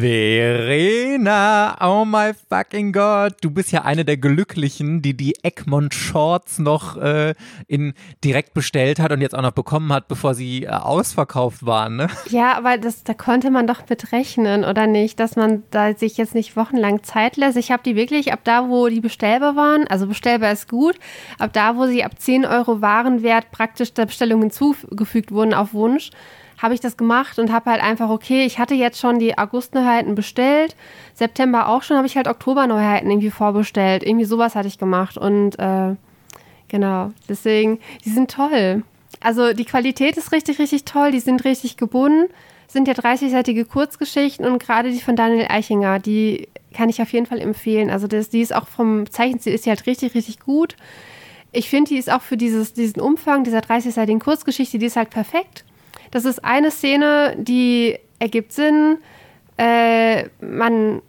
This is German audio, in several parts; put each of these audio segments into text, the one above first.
Verena, oh my fucking God, du bist ja eine der Glücklichen, die die Egmont Shorts noch äh, in direkt bestellt hat und jetzt auch noch bekommen hat, bevor sie äh, ausverkauft waren, ne? Ja, aber das, da konnte man doch mit rechnen, oder nicht? Dass man da sich jetzt nicht wochenlang Zeit lässt. Ich habe die wirklich ab da, wo die bestellbar waren, also bestellbar ist gut, ab da, wo sie ab 10 Euro Warenwert praktisch der Bestellung hinzugefügt wurden auf Wunsch, habe ich das gemacht und habe halt einfach, okay, ich hatte jetzt schon die August-Neuheiten bestellt, September auch schon, habe ich halt Oktober-Neuheiten irgendwie vorbestellt. Irgendwie sowas hatte ich gemacht und äh, genau, deswegen, die sind toll. Also die Qualität ist richtig, richtig toll, die sind richtig gebunden, sind ja 30-seitige Kurzgeschichten und gerade die von Daniel Eichinger, die kann ich auf jeden Fall empfehlen. Also das, die ist auch vom Zeichenstil ist sie halt richtig, richtig gut. Ich finde, die ist auch für dieses, diesen Umfang dieser 30-seitigen Kurzgeschichte, die ist halt perfekt. Das ist eine Szene, die ergibt Sinn. Äh, man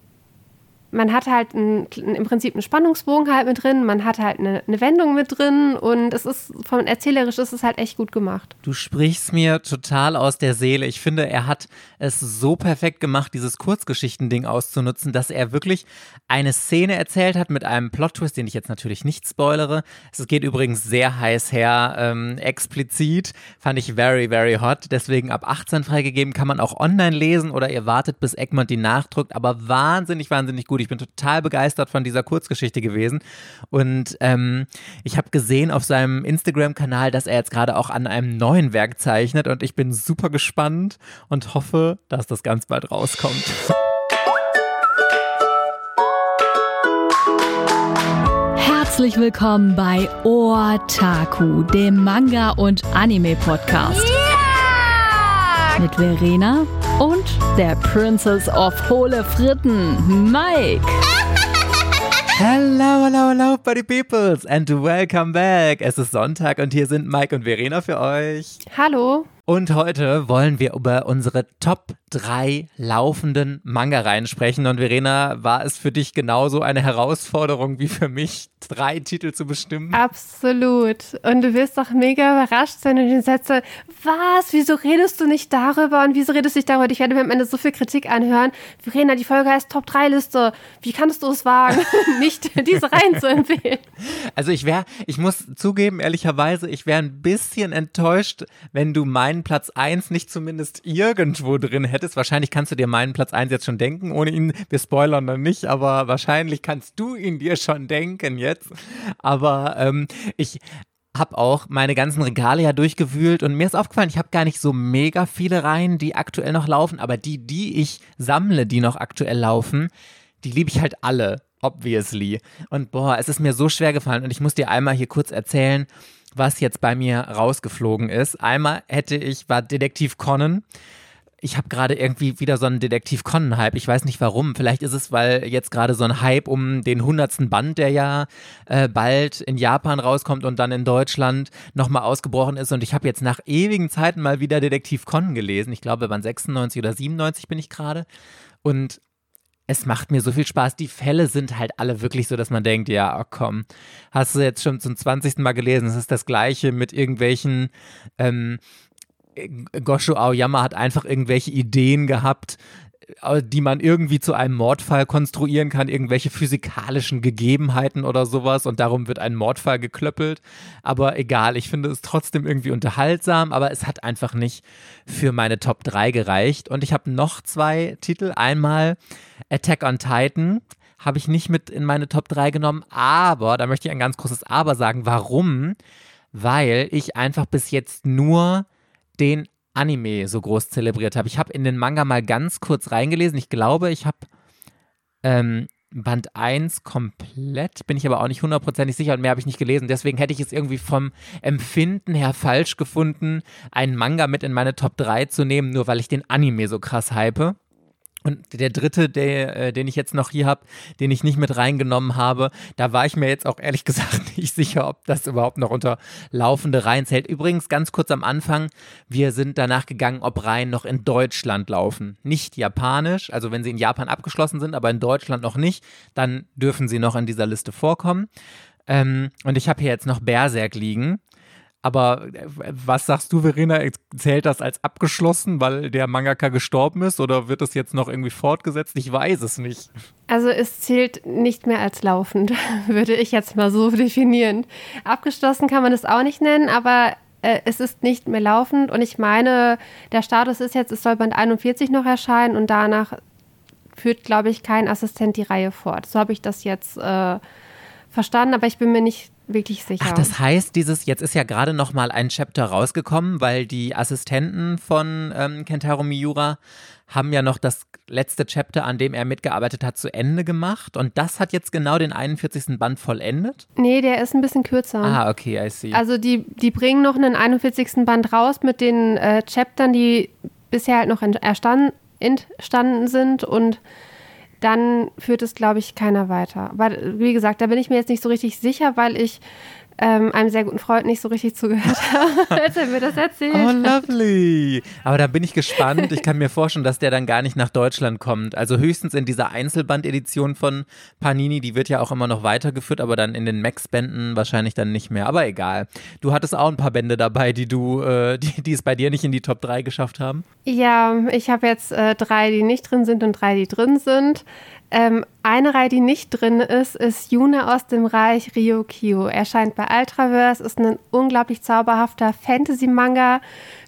man hat halt ein, im Prinzip einen Spannungsbogen halt mit drin, man hat halt eine, eine, Wendung mit drin und es ist von erzählerisch ist es halt echt gut gemacht. Du sprichst mir total aus der Seele. Ich finde, er hat es so perfekt gemacht, dieses Kurzgeschichtending auszunutzen, dass er wirklich eine Szene erzählt hat mit einem Plot-Twist, den ich jetzt natürlich nicht spoilere. Es geht übrigens sehr heiß her, ähm, explizit. Fand ich very, very hot. Deswegen ab 18 freigegeben, kann man auch online lesen oder ihr wartet, bis Egmont die nachdrückt. Aber wahnsinnig, wahnsinnig gut. Ich bin total begeistert von dieser Kurzgeschichte gewesen. Und ähm, ich habe gesehen auf seinem Instagram-Kanal, dass er jetzt gerade auch an einem neuen Werk zeichnet. Und ich bin super gespannt und hoffe, dass das ganz bald rauskommt. Herzlich willkommen bei Otaku, dem Manga- und Anime-Podcast. Yeah! Mit Verena und der Princess of Hohle Fritten, Mike. Hello, hello, hello, Buddy Peoples and welcome back. Es ist Sonntag und hier sind Mike und Verena für euch. Hallo. Und heute wollen wir über unsere Top 3 laufenden Manga-Reihen sprechen. Und Verena, war es für dich genauso eine Herausforderung wie für mich, drei Titel zu bestimmen? Absolut. Und du wirst doch mega überrascht sein und den Sätze, was, wieso redest du nicht darüber und wieso redest du nicht darüber? Ich werde mir am Ende so viel Kritik anhören. Verena, die Folge heißt Top 3 Liste. Wie kannst du es wagen, nicht diese Reihen zu empfehlen? Also ich wäre, ich muss zugeben, ehrlicherweise, ich wäre ein bisschen enttäuscht, wenn du meinen meinen Platz 1 nicht zumindest irgendwo drin hättest. Wahrscheinlich kannst du dir meinen Platz 1 jetzt schon denken, ohne ihn, wir spoilern dann nicht, aber wahrscheinlich kannst du ihn dir schon denken jetzt. Aber ähm, ich habe auch meine ganzen Regale ja durchgewühlt und mir ist aufgefallen, ich habe gar nicht so mega viele Reihen, die aktuell noch laufen, aber die, die ich sammle, die noch aktuell laufen, die liebe ich halt alle, obviously. Und boah, es ist mir so schwer gefallen und ich muss dir einmal hier kurz erzählen, was jetzt bei mir rausgeflogen ist. Einmal hätte ich, war Detektiv Conan. Ich habe gerade irgendwie wieder so einen Detektiv Conan-Hype. Ich weiß nicht warum. Vielleicht ist es, weil jetzt gerade so ein Hype um den hundertsten Band, der ja äh, bald in Japan rauskommt und dann in Deutschland nochmal ausgebrochen ist. Und ich habe jetzt nach ewigen Zeiten mal wieder Detektiv Conan gelesen. Ich glaube, beim 96 oder 97 bin ich gerade. Und es macht mir so viel Spaß. Die Fälle sind halt alle wirklich so, dass man denkt, ja, oh komm, hast du jetzt schon zum 20. Mal gelesen. Es ist das gleiche mit irgendwelchen, ähm, Gosho Aoyama hat einfach irgendwelche Ideen gehabt, die man irgendwie zu einem Mordfall konstruieren kann, irgendwelche physikalischen Gegebenheiten oder sowas und darum wird ein Mordfall geklöppelt. Aber egal, ich finde es trotzdem irgendwie unterhaltsam, aber es hat einfach nicht für meine Top 3 gereicht. Und ich habe noch zwei Titel. Einmal Attack on Titan habe ich nicht mit in meine Top 3 genommen, aber da möchte ich ein ganz großes Aber sagen. Warum? Weil ich einfach bis jetzt nur den Anime so groß zelebriert habe. Ich habe in den Manga mal ganz kurz reingelesen. Ich glaube, ich habe ähm, Band 1 komplett, bin ich aber auch nicht hundertprozentig sicher und mehr habe ich nicht gelesen. Deswegen hätte ich es irgendwie vom Empfinden her falsch gefunden, einen Manga mit in meine Top 3 zu nehmen, nur weil ich den Anime so krass hype. Und der dritte, der, äh, den ich jetzt noch hier habe, den ich nicht mit reingenommen habe, da war ich mir jetzt auch ehrlich gesagt nicht sicher, ob das überhaupt noch unter laufende Reihen zählt. Übrigens, ganz kurz am Anfang, wir sind danach gegangen, ob Reihen noch in Deutschland laufen. Nicht japanisch, also wenn sie in Japan abgeschlossen sind, aber in Deutschland noch nicht, dann dürfen sie noch in dieser Liste vorkommen. Ähm, und ich habe hier jetzt noch Berserk liegen. Aber äh, was sagst du, Verena? Zählt das als abgeschlossen, weil der Mangaka gestorben ist? Oder wird es jetzt noch irgendwie fortgesetzt? Ich weiß es nicht. Also es zählt nicht mehr als laufend, würde ich jetzt mal so definieren. Abgeschlossen kann man es auch nicht nennen, aber äh, es ist nicht mehr laufend. Und ich meine, der Status ist jetzt, es soll Band 41 noch erscheinen und danach führt, glaube ich, kein Assistent die Reihe fort. So habe ich das jetzt äh, verstanden, aber ich bin mir nicht wirklich sicher. Ach, das heißt, dieses, jetzt ist ja gerade noch mal ein Chapter rausgekommen, weil die Assistenten von ähm, Kentaro Miura haben ja noch das letzte Chapter, an dem er mitgearbeitet hat, zu Ende gemacht. Und das hat jetzt genau den 41. Band vollendet? Nee, der ist ein bisschen kürzer. Ah, okay, I see. Also die, die bringen noch einen 41. Band raus mit den äh, Chaptern, die bisher halt noch entstanden, entstanden sind und dann führt es, glaube ich, keiner weiter. Weil, wie gesagt, da bin ich mir jetzt nicht so richtig sicher, weil ich ähm, einem sehr guten Freund nicht so richtig zugehört habe, als er mir das erzählt. Oh, lovely. Aber da bin ich gespannt. Ich kann mir vorstellen, dass der dann gar nicht nach Deutschland kommt. Also höchstens in dieser Einzelband-Edition von Panini, die wird ja auch immer noch weitergeführt, aber dann in den Max-Bänden wahrscheinlich dann nicht mehr. Aber egal. Du hattest auch ein paar Bände dabei, die du, äh, die, die es bei dir nicht in die Top 3 geschafft haben. Ja, ich habe jetzt äh, drei, die nicht drin sind und drei, die drin sind. Ähm, eine Reihe, die nicht drin ist, ist Yuna aus dem Reich Ryukyu. Erscheint bei Ultraverse, ist ein unglaublich zauberhafter Fantasy-Manga,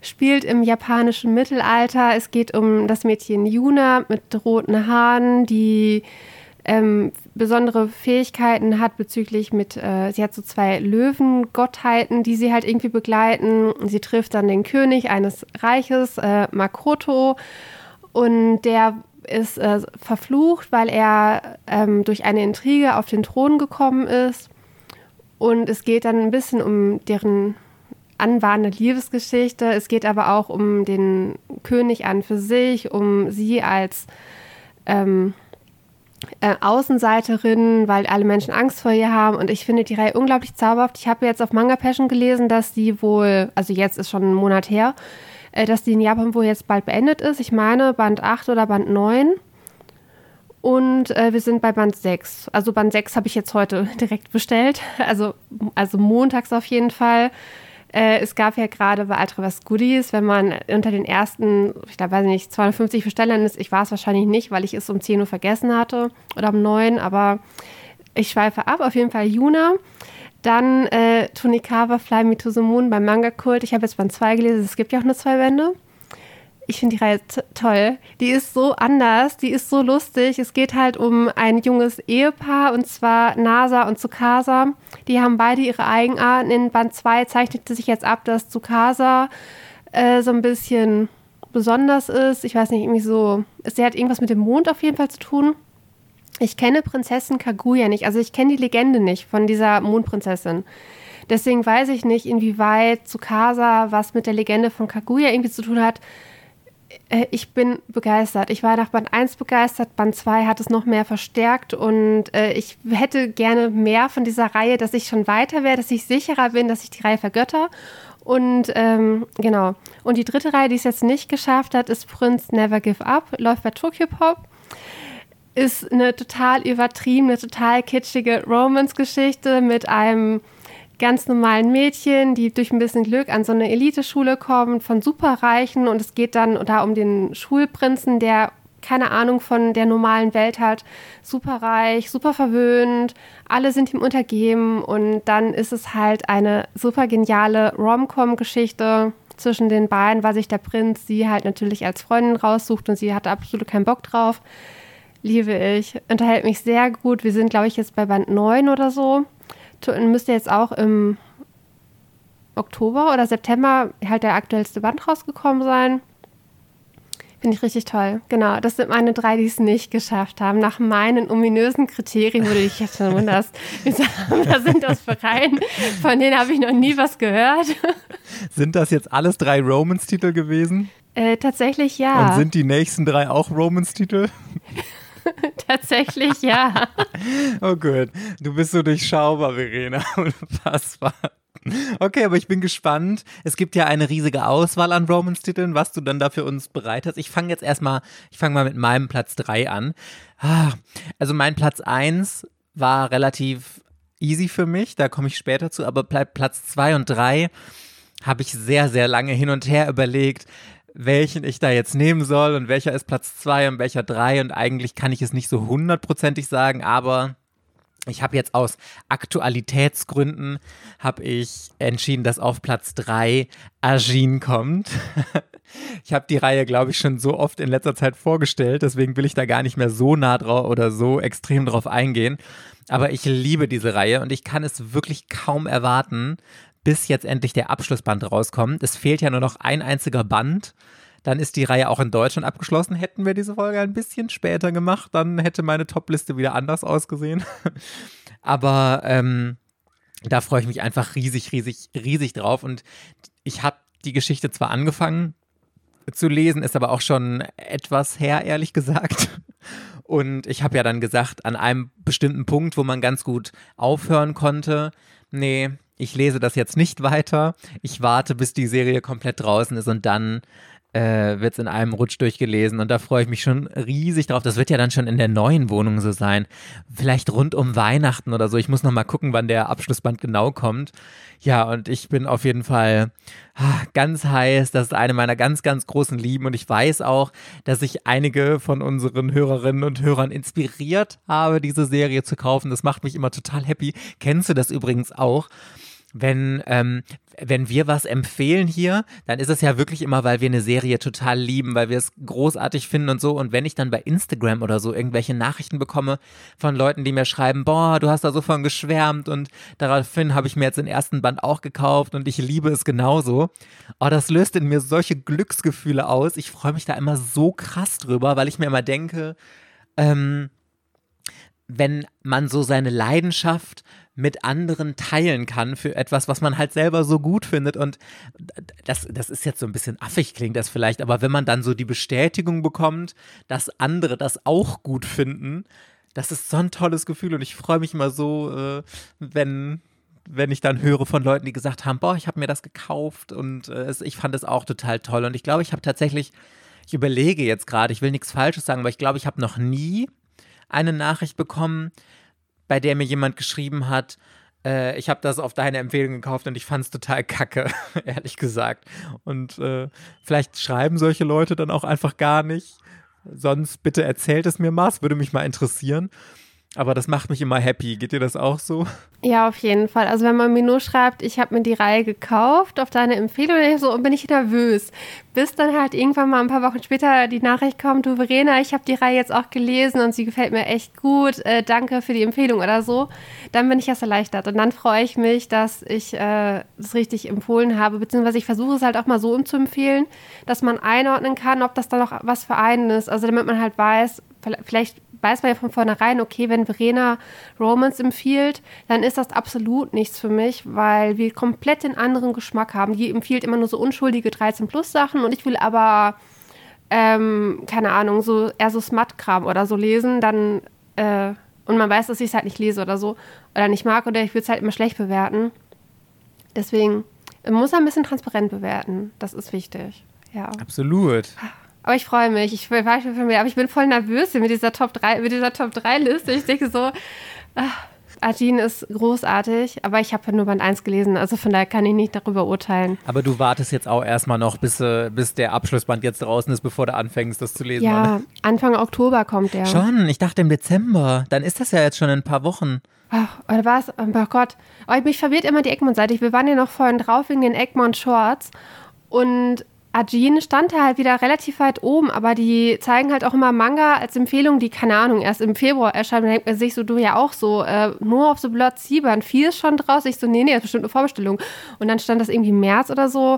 spielt im japanischen Mittelalter. Es geht um das Mädchen Yuna mit roten Haaren, die ähm, besondere Fähigkeiten hat bezüglich mit, äh, sie hat so zwei Löwengottheiten, die sie halt irgendwie begleiten. Sie trifft dann den König eines Reiches, äh, Makoto, und der ist äh, verflucht, weil er ähm, durch eine Intrige auf den Thron gekommen ist. Und es geht dann ein bisschen um deren anbahnende Liebesgeschichte. Es geht aber auch um den König an für sich, um sie als ähm, äh, Außenseiterin, weil alle Menschen Angst vor ihr haben. Und ich finde die Reihe unglaublich zauberhaft. Ich habe jetzt auf Manga Passion gelesen, dass sie wohl, also jetzt ist schon ein Monat her, dass die in Japan wohl jetzt bald beendet ist. Ich meine Band 8 oder Band 9. Und äh, wir sind bei Band 6. Also Band 6 habe ich jetzt heute direkt bestellt. Also, also montags auf jeden Fall. Äh, es gab ja gerade bei Ultraverse Goodies, wenn man unter den ersten, ich glaube, weiß nicht, 250 Bestellern ist. Ich war es wahrscheinlich nicht, weil ich es um 10 Uhr vergessen hatte oder um 9. Aber ich schweife ab. Auf jeden Fall Juna. Dann äh, Tonikawa Fly Me to the Moon beim Manga Kult. Ich habe jetzt Band 2 gelesen, es gibt ja auch nur zwei Bände. Ich finde die Reihe toll. Die ist so anders, die ist so lustig. Es geht halt um ein junges Ehepaar und zwar Nasa und Tsukasa. Die haben beide ihre Eigenarten. In Band 2 zeichnete sich jetzt ab, dass Tsukasa äh, so ein bisschen besonders ist. Ich weiß nicht, irgendwie so. Sie hat irgendwas mit dem Mond auf jeden Fall zu tun. Ich kenne Prinzessin Kaguya nicht, also ich kenne die Legende nicht von dieser Mondprinzessin. Deswegen weiß ich nicht, inwieweit Tsukasa was mit der Legende von Kaguya irgendwie zu tun hat. Äh, ich bin begeistert. Ich war nach Band 1 begeistert, Band 2 hat es noch mehr verstärkt und äh, ich hätte gerne mehr von dieser Reihe, dass ich schon weiter wäre, dass ich sicherer bin, dass ich die Reihe vergötter. Und ähm, genau. Und die dritte Reihe, die es jetzt nicht geschafft hat, ist Prince Never Give Up, läuft bei Tokyo Pop ist eine total übertriebene, total kitschige Romance-Geschichte mit einem ganz normalen Mädchen, die durch ein bisschen Glück an so eine Eliteschule kommt von Superreichen. Und es geht dann da um den Schulprinzen, der keine Ahnung von der normalen Welt hat, superreich, super verwöhnt, alle sind ihm untergeben. Und dann ist es halt eine super geniale Rom-Com-Geschichte zwischen den beiden, weil sich der Prinz sie halt natürlich als Freundin raussucht und sie hatte absolut keinen Bock drauf liebe ich. Unterhält mich sehr gut. Wir sind, glaube ich, jetzt bei Band 9 oder so. Müsste jetzt auch im Oktober oder September halt der aktuellste Band rausgekommen sein. Finde ich richtig toll. Genau, das sind meine drei, die es nicht geschafft haben. Nach meinen ominösen Kriterien, wo du dich jetzt schon wunderst, was sind das für Reihen? Von denen habe ich noch nie was gehört. Sind das jetzt alles drei Romans-Titel gewesen? Äh, tatsächlich ja. Und sind die nächsten drei auch Romans-Titel? Tatsächlich, ja. oh gut, du bist so durchschaubar, Verena. Unfassbar. Okay, aber ich bin gespannt. Es gibt ja eine riesige Auswahl an Romans-Titeln, was du dann da für uns bereit hast. Ich fange jetzt erstmal, ich fange mal mit meinem Platz 3 an. Ah, also mein Platz 1 war relativ easy für mich, da komme ich später zu, aber Platz zwei und drei habe ich sehr, sehr lange hin und her überlegt, welchen ich da jetzt nehmen soll und welcher ist Platz zwei und welcher drei und eigentlich kann ich es nicht so hundertprozentig sagen, aber ich habe jetzt aus Aktualitätsgründen habe ich entschieden, dass auf Platz 3 Ajin kommt. ich habe die Reihe, glaube ich, schon so oft in letzter Zeit vorgestellt, deswegen will ich da gar nicht mehr so nah drauf oder so extrem drauf eingehen. Aber ich liebe diese Reihe und ich kann es wirklich kaum erwarten, bis jetzt endlich der Abschlussband rauskommt. Es fehlt ja nur noch ein einziger Band dann ist die Reihe auch in Deutschland abgeschlossen. Hätten wir diese Folge ein bisschen später gemacht, dann hätte meine Topliste wieder anders ausgesehen. Aber ähm, da freue ich mich einfach riesig, riesig, riesig drauf. Und ich habe die Geschichte zwar angefangen zu lesen, ist aber auch schon etwas her, ehrlich gesagt. Und ich habe ja dann gesagt, an einem bestimmten Punkt, wo man ganz gut aufhören konnte, nee, ich lese das jetzt nicht weiter. Ich warte, bis die Serie komplett draußen ist und dann äh, wird es in einem Rutsch durchgelesen und da freue ich mich schon riesig drauf. Das wird ja dann schon in der neuen Wohnung so sein. Vielleicht rund um Weihnachten oder so. Ich muss noch mal gucken, wann der Abschlussband genau kommt. Ja, und ich bin auf jeden Fall ah, ganz heiß. Das ist eine meiner ganz, ganz großen Lieben und ich weiß auch, dass ich einige von unseren Hörerinnen und Hörern inspiriert habe, diese Serie zu kaufen. Das macht mich immer total happy. Kennst du das übrigens auch? Wenn, ähm, wenn wir was empfehlen hier, dann ist es ja wirklich immer, weil wir eine Serie total lieben, weil wir es großartig finden und so. Und wenn ich dann bei Instagram oder so irgendwelche Nachrichten bekomme von Leuten, die mir schreiben, boah, du hast da so von geschwärmt und daraufhin habe ich mir jetzt den ersten Band auch gekauft und ich liebe es genauso. Oh, das löst in mir solche Glücksgefühle aus. Ich freue mich da immer so krass drüber, weil ich mir immer denke, ähm, wenn man so seine Leidenschaft mit anderen teilen kann für etwas, was man halt selber so gut findet. Und das, das ist jetzt so ein bisschen affig, klingt das vielleicht, aber wenn man dann so die Bestätigung bekommt, dass andere das auch gut finden, das ist so ein tolles Gefühl und ich freue mich immer so, äh, wenn, wenn ich dann höre von Leuten, die gesagt haben, boah, ich habe mir das gekauft und äh, ich fand es auch total toll. Und ich glaube, ich habe tatsächlich, ich überlege jetzt gerade, ich will nichts Falsches sagen, aber ich glaube, ich habe noch nie eine Nachricht bekommen, bei der mir jemand geschrieben hat, äh, ich habe das auf deine Empfehlung gekauft und ich fand es total kacke, ehrlich gesagt. Und äh, vielleicht schreiben solche Leute dann auch einfach gar nicht. Sonst bitte erzählt es mir mal, es würde mich mal interessieren. Aber das macht mich immer happy. Geht dir das auch so? Ja, auf jeden Fall. Also wenn man mir nur schreibt, ich habe mir die Reihe gekauft auf deine Empfehlung, so bin ich nervös. Bis dann halt irgendwann mal ein paar Wochen später die Nachricht kommt, du Verena, ich habe die Reihe jetzt auch gelesen und sie gefällt mir echt gut. Äh, danke für die Empfehlung oder so. Dann bin ich erst erleichtert und dann freue ich mich, dass ich äh, das richtig empfohlen habe, beziehungsweise ich versuche es halt auch mal so zu empfehlen, dass man einordnen kann, ob das da noch was für einen ist. Also damit man halt weiß, vielleicht weiß man ja von vornherein, okay, wenn Verena Romans empfiehlt, dann ist das absolut nichts für mich, weil wir komplett den anderen Geschmack haben. Die empfiehlt immer nur so unschuldige 13-Plus-Sachen und ich will aber, ähm, keine Ahnung, so eher so Smut-Kram oder so lesen, dann, äh, und man weiß, dass ich es halt nicht lese oder so, oder nicht mag oder ich würde es halt immer schlecht bewerten. Deswegen, man muss ein bisschen transparent bewerten. Das ist wichtig. Ja. Absolut. Aber ich freue mich. Ich weiß von mir, aber ich bin voll nervös mit dieser Top 3, mit dieser Top 3 Liste. Ich denke so, ach, Arjin ist großartig, aber ich habe nur Band 1 gelesen, also von daher kann ich nicht darüber urteilen. Aber du wartest jetzt auch erstmal noch, bis, äh, bis der Abschlussband jetzt draußen ist, bevor du anfängst, das zu lesen. Ja, oder? Anfang Oktober kommt der. Schon, ich dachte im Dezember. Dann ist das ja jetzt schon in ein paar Wochen. Ach, oder was? Oh Gott. Oh, mich verwirrt immer die Egmont-Seite. Wir waren ja noch vorhin drauf wegen den Egmont-Shorts. Und Ajin stand da halt wieder relativ weit oben, aber die zeigen halt auch immer Manga als Empfehlung, die, keine Ahnung, erst im Februar erscheinen. Da denkt man sich so, du ja auch so, äh, nur auf so Blood Siebern, viel ist schon draus. Ich so, nee, nee, das ist bestimmt eine Vorbestellung. Und dann stand das irgendwie März oder so,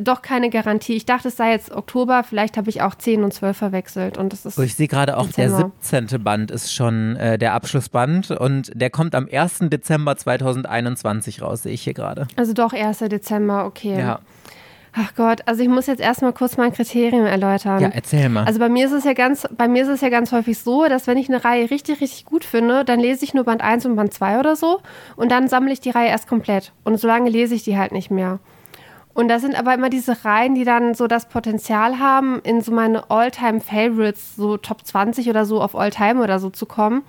doch keine Garantie. Ich dachte, es sei jetzt Oktober, vielleicht habe ich auch 10 und 12 verwechselt. Und das ist so, ich sehe gerade auch, Dezember. der 17. Band ist schon äh, der Abschlussband und der kommt am 1. Dezember 2021 raus, sehe ich hier gerade. Also doch 1. Dezember, okay. Ja. Ach Gott, also ich muss jetzt erstmal kurz mein Kriterium erläutern. Ja, erzähl mal. Also bei mir ist es ja ganz, bei mir ist es ja ganz häufig so, dass wenn ich eine Reihe richtig, richtig gut finde, dann lese ich nur Band 1 und Band 2 oder so und dann sammle ich die Reihe erst komplett. Und so lange lese ich die halt nicht mehr. Und das sind aber immer diese Reihen, die dann so das Potenzial haben, in so meine All-Time-Favorites, so Top 20 oder so auf All-Time oder so zu kommen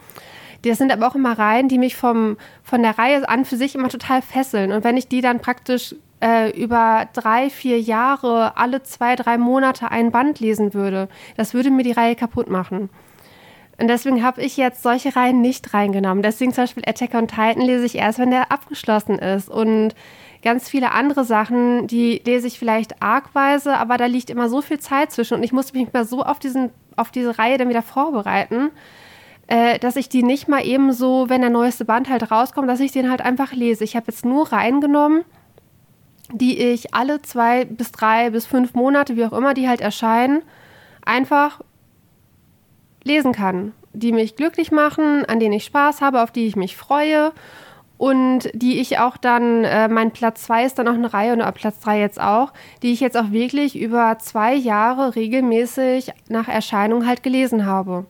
Das sind aber auch immer Reihen, die mich vom, von der Reihe an für sich immer total fesseln. Und wenn ich die dann praktisch äh, über drei, vier Jahre, alle zwei, drei Monate ein Band lesen würde, das würde mir die Reihe kaputt machen. Und deswegen habe ich jetzt solche Reihen nicht reingenommen. Deswegen zum Beispiel Attack on Titan lese ich erst, wenn der abgeschlossen ist. Und ganz viele andere Sachen, die lese ich vielleicht argweise, aber da liegt immer so viel Zeit zwischen und ich muss mich mal so auf, diesen, auf diese Reihe dann wieder vorbereiten, äh, dass ich die nicht mal eben so, wenn der neueste Band halt rauskommt, dass ich den halt einfach lese. Ich habe jetzt nur reingenommen, die ich alle zwei bis drei bis fünf Monate, wie auch immer die halt erscheinen, einfach lesen kann. Die mich glücklich machen, an denen ich Spaß habe, auf die ich mich freue und die ich auch dann, äh, mein Platz 2 ist dann auch eine Reihe und Platz 3 jetzt auch, die ich jetzt auch wirklich über zwei Jahre regelmäßig nach Erscheinung halt gelesen habe.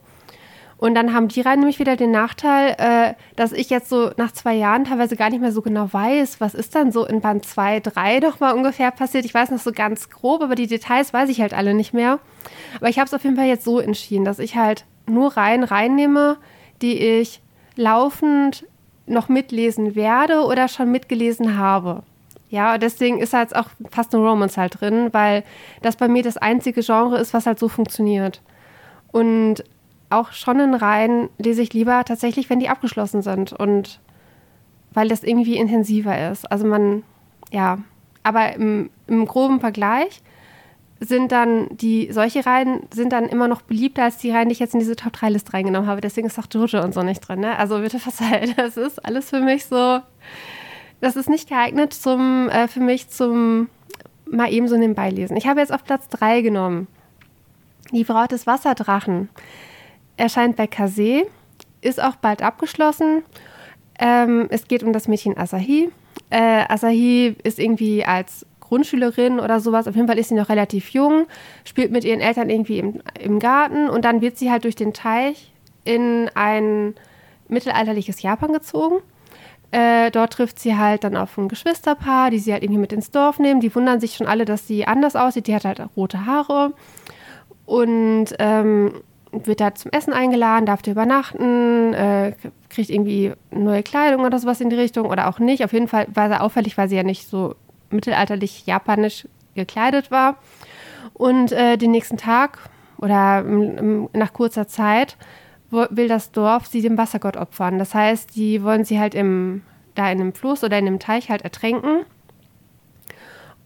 Und dann haben die Reihen nämlich wieder den Nachteil, äh, dass ich jetzt so nach zwei Jahren teilweise gar nicht mehr so genau weiß, was ist dann so in Band 2, 3 doch mal ungefähr passiert. Ich weiß noch so ganz grob, aber die Details weiß ich halt alle nicht mehr. Aber ich habe es auf jeden Fall jetzt so entschieden, dass ich halt nur Reihen reinnehme, die ich laufend noch mitlesen werde oder schon mitgelesen habe. Ja, deswegen ist halt auch fast ein Romance halt drin, weil das bei mir das einzige Genre ist, was halt so funktioniert. Und auch schon in Reihen lese ich lieber tatsächlich, wenn die abgeschlossen sind und weil das irgendwie intensiver ist. Also man, ja, aber im, im groben Vergleich sind dann die, solche Reihen sind dann immer noch beliebter als die Reihen, die ich jetzt in diese Top 3 Liste reingenommen habe. Deswegen ist auch Jojo und so nicht drin. Ne? Also bitte verzeiht, das ist alles für mich so, das ist nicht geeignet zum, äh, für mich zum mal eben so nebenbei lesen. Ich habe jetzt auf Platz 3 genommen. Die Braut des Wasserdrachen erscheint bei Kase, ist auch bald abgeschlossen. Ähm, es geht um das Mädchen Asahi. Äh, Asahi ist irgendwie als Grundschülerin oder sowas, auf jeden Fall ist sie noch relativ jung, spielt mit ihren Eltern irgendwie im, im Garten und dann wird sie halt durch den Teich in ein mittelalterliches Japan gezogen. Äh, dort trifft sie halt dann auf ein Geschwisterpaar, die sie halt irgendwie mit ins Dorf nehmen. Die wundern sich schon alle, dass sie anders aussieht. Die hat halt rote Haare. Und ähm, wird da zum Essen eingeladen, darf da übernachten, äh, kriegt irgendwie neue Kleidung oder sowas in die Richtung oder auch nicht. Auf jeden Fall war sie auffällig, weil sie ja nicht so mittelalterlich japanisch gekleidet war. Und äh, den nächsten Tag oder nach kurzer Zeit will das Dorf sie dem Wassergott opfern. Das heißt, die wollen sie halt im, da in einem Fluss oder in einem Teich halt ertränken.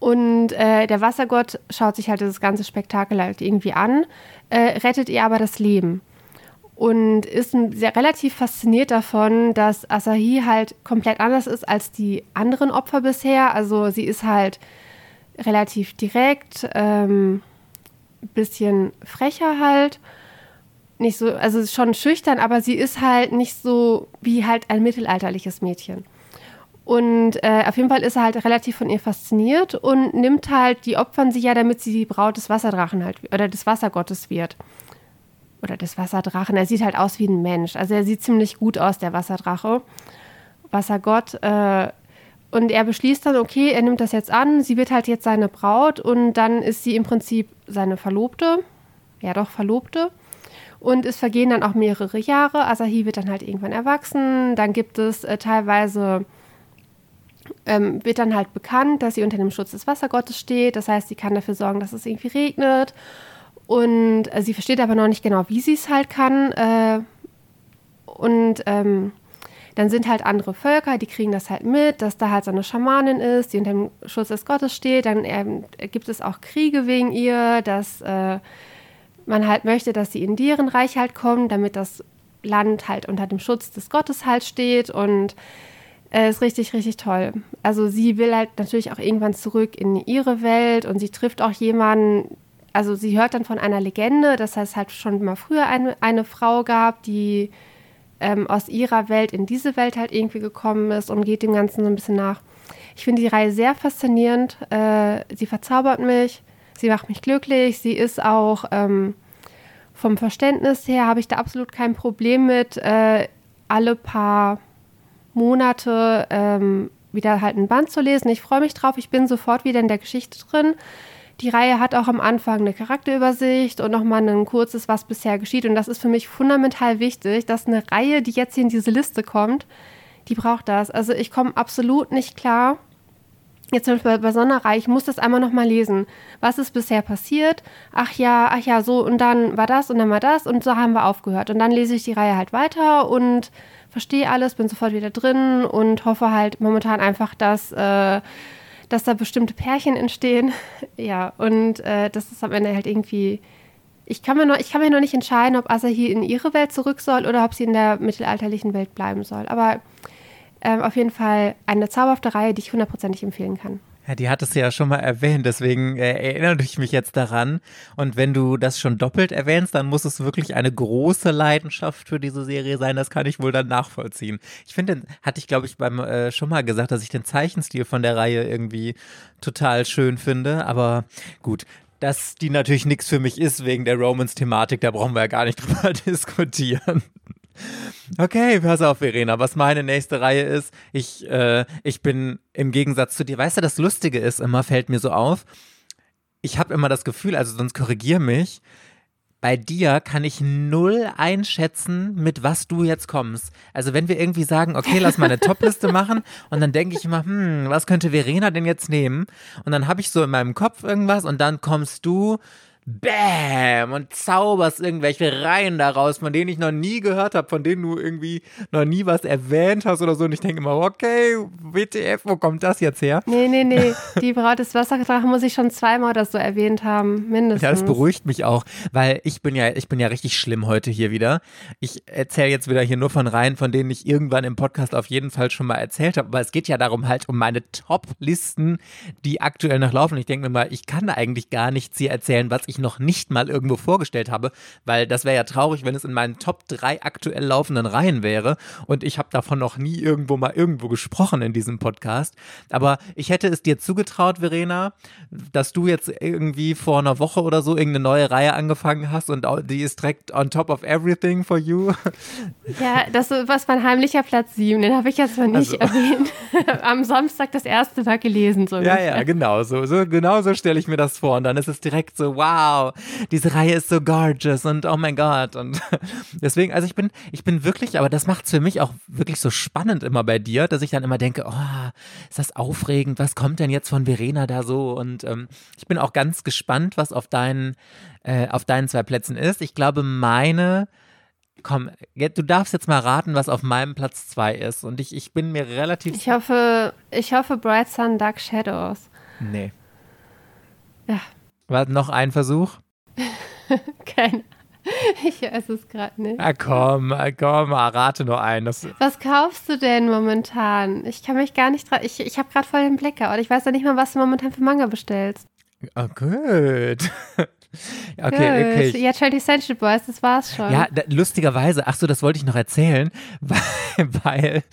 Und äh, der Wassergott schaut sich halt das ganze Spektakel halt irgendwie an, äh, rettet ihr aber das Leben. Und ist sehr relativ fasziniert davon, dass Asahi halt komplett anders ist als die anderen Opfer bisher. Also sie ist halt relativ direkt, ähm, bisschen frecher halt. Nicht so, also schon schüchtern, aber sie ist halt nicht so wie halt ein mittelalterliches Mädchen. Und äh, auf jeden Fall ist er halt relativ von ihr fasziniert und nimmt halt, die opfern sich ja, damit sie die Braut des Wasserdrachen halt, oder des Wassergottes wird. Oder des Wasserdrachen. Er sieht halt aus wie ein Mensch. Also er sieht ziemlich gut aus, der Wasserdrache. Wassergott. Äh, und er beschließt dann, okay, er nimmt das jetzt an, sie wird halt jetzt seine Braut und dann ist sie im Prinzip seine Verlobte. Ja, doch, Verlobte. Und es vergehen dann auch mehrere Jahre. Asahi wird dann halt irgendwann erwachsen. Dann gibt es äh, teilweise ähm, wird dann halt bekannt, dass sie unter dem Schutz des Wassergottes steht. Das heißt, sie kann dafür sorgen, dass es irgendwie regnet. Und äh, sie versteht aber noch nicht genau, wie sie es halt kann. Äh, und ähm, dann sind halt andere Völker, die kriegen das halt mit, dass da halt so eine Schamanin ist, die unter dem Schutz des Gottes steht. Dann ähm, gibt es auch Kriege wegen ihr, dass äh, man halt möchte, dass sie in deren Reich halt kommt, damit das Land halt unter dem Schutz des Gottes halt steht. Und äh, ist richtig, richtig toll. Also sie will halt natürlich auch irgendwann zurück in ihre Welt und sie trifft auch jemanden, also sie hört dann von einer Legende, dass es halt schon mal früher eine, eine Frau gab, die ähm, aus ihrer Welt in diese Welt halt irgendwie gekommen ist und geht dem Ganzen so ein bisschen nach. Ich finde die Reihe sehr faszinierend. Äh, sie verzaubert mich, sie macht mich glücklich, sie ist auch ähm, vom Verständnis her, habe ich da absolut kein Problem mit. Äh, alle paar Monate ähm, wieder halt ein Band zu lesen. Ich freue mich drauf, ich bin sofort wieder in der Geschichte drin. die Reihe hat auch am Anfang eine Charakterübersicht und nochmal ein kurzes, was bisher geschieht. Und das ist für mich fundamental wichtig, dass eine Reihe, die jetzt hier in diese Liste kommt, die braucht das. Also ich komme absolut nicht klar. Jetzt zum Beispiel bei Sonderreich, ich muss das einmal nochmal lesen. Was ist bisher passiert? Ach ja, ach ja, so und dann war das und dann war das und so haben wir aufgehört. Und dann lese ich die Reihe halt weiter und verstehe alles, bin sofort wieder drin und hoffe halt momentan einfach, dass, äh, dass da bestimmte Pärchen entstehen. ja, und äh, das ist am Ende halt irgendwie. Ich kann, mir noch, ich kann mir noch nicht entscheiden, ob Asahi in ihre Welt zurück soll oder ob sie in der mittelalterlichen Welt bleiben soll. Aber ähm, auf jeden Fall eine zauberhafte Reihe, die ich hundertprozentig empfehlen kann. Ja, die hattest du ja schon mal erwähnt, deswegen äh, erinnere ich mich jetzt daran. Und wenn du das schon doppelt erwähnst, dann muss es wirklich eine große Leidenschaft für diese Serie sein. Das kann ich wohl dann nachvollziehen. Ich finde, hatte ich glaube ich beim äh, schon mal gesagt, dass ich den Zeichenstil von der Reihe irgendwie total schön finde. Aber gut, dass die natürlich nichts für mich ist wegen der Romans-Thematik, da brauchen wir ja gar nicht drüber diskutieren. Okay, pass auf, Verena, was meine nächste Reihe ist. Ich, äh, ich bin im Gegensatz zu dir, weißt du, das Lustige ist, immer fällt mir so auf, ich habe immer das Gefühl, also sonst korrigier mich, bei dir kann ich null einschätzen, mit was du jetzt kommst. Also wenn wir irgendwie sagen, okay, lass mal eine Topliste machen und dann denke ich immer, hm, was könnte Verena denn jetzt nehmen? Und dann habe ich so in meinem Kopf irgendwas und dann kommst du Bäm und zauberst irgendwelche Reihen daraus, von denen ich noch nie gehört habe, von denen du irgendwie noch nie was erwähnt hast oder so. Und ich denke immer, okay, WTF, wo kommt das jetzt her? Nee, nee, nee. Die Braut des Wasserdrachen muss ich schon zweimal oder so erwähnt haben, mindestens. Ja, das beruhigt mich auch, weil ich bin ja, ich bin ja richtig schlimm heute hier wieder. Ich erzähle jetzt wieder hier nur von Reihen, von denen ich irgendwann im Podcast auf jeden Fall schon mal erzählt habe. Aber es geht ja darum halt um meine Top-Listen, die aktuell noch laufen. Ich denke mir mal, ich kann eigentlich gar nichts hier erzählen, was ich ich noch nicht mal irgendwo vorgestellt habe, weil das wäre ja traurig, wenn es in meinen Top 3 aktuell laufenden Reihen wäre und ich habe davon noch nie irgendwo mal irgendwo gesprochen in diesem Podcast. Aber ich hätte es dir zugetraut, Verena, dass du jetzt irgendwie vor einer Woche oder so irgendeine neue Reihe angefangen hast und die ist direkt on top of everything for you. Ja, das was mein heimlicher Platz 7, den habe ich jetzt noch nicht also. erwähnt. Am Samstag das erste Mal gelesen. So ja, ja, genau so. so genau so stelle ich mir das vor. Und dann ist es direkt so, wow, wow, diese Reihe ist so gorgeous und oh mein Gott. Und deswegen, also ich bin, ich bin wirklich, aber das macht es für mich auch wirklich so spannend immer bei dir, dass ich dann immer denke, oh, ist das aufregend, was kommt denn jetzt von Verena da so? Und ähm, ich bin auch ganz gespannt, was auf deinen, äh, auf deinen zwei Plätzen ist. Ich glaube, meine Komm, du darfst jetzt mal raten, was auf meinem Platz zwei ist. Und ich, ich bin mir relativ. Ich hoffe, ich hoffe Bright Sun Dark Shadows. Nee. Ja, war noch ein Versuch? Keine ich weiß es gerade nicht. Ah, komm, ah, komm, rate nur ein. Was kaufst du denn momentan? Ich kann mich gar nicht dran. Ich, ich habe gerade voll den Blackout. Ich weiß ja nicht mal, was du momentan für Manga bestellst. Oh, gut. Okay, okay. Ja, 20th Century Boys, das war's schon. Ja, da, lustigerweise, ach so, das wollte ich noch erzählen, weil, weil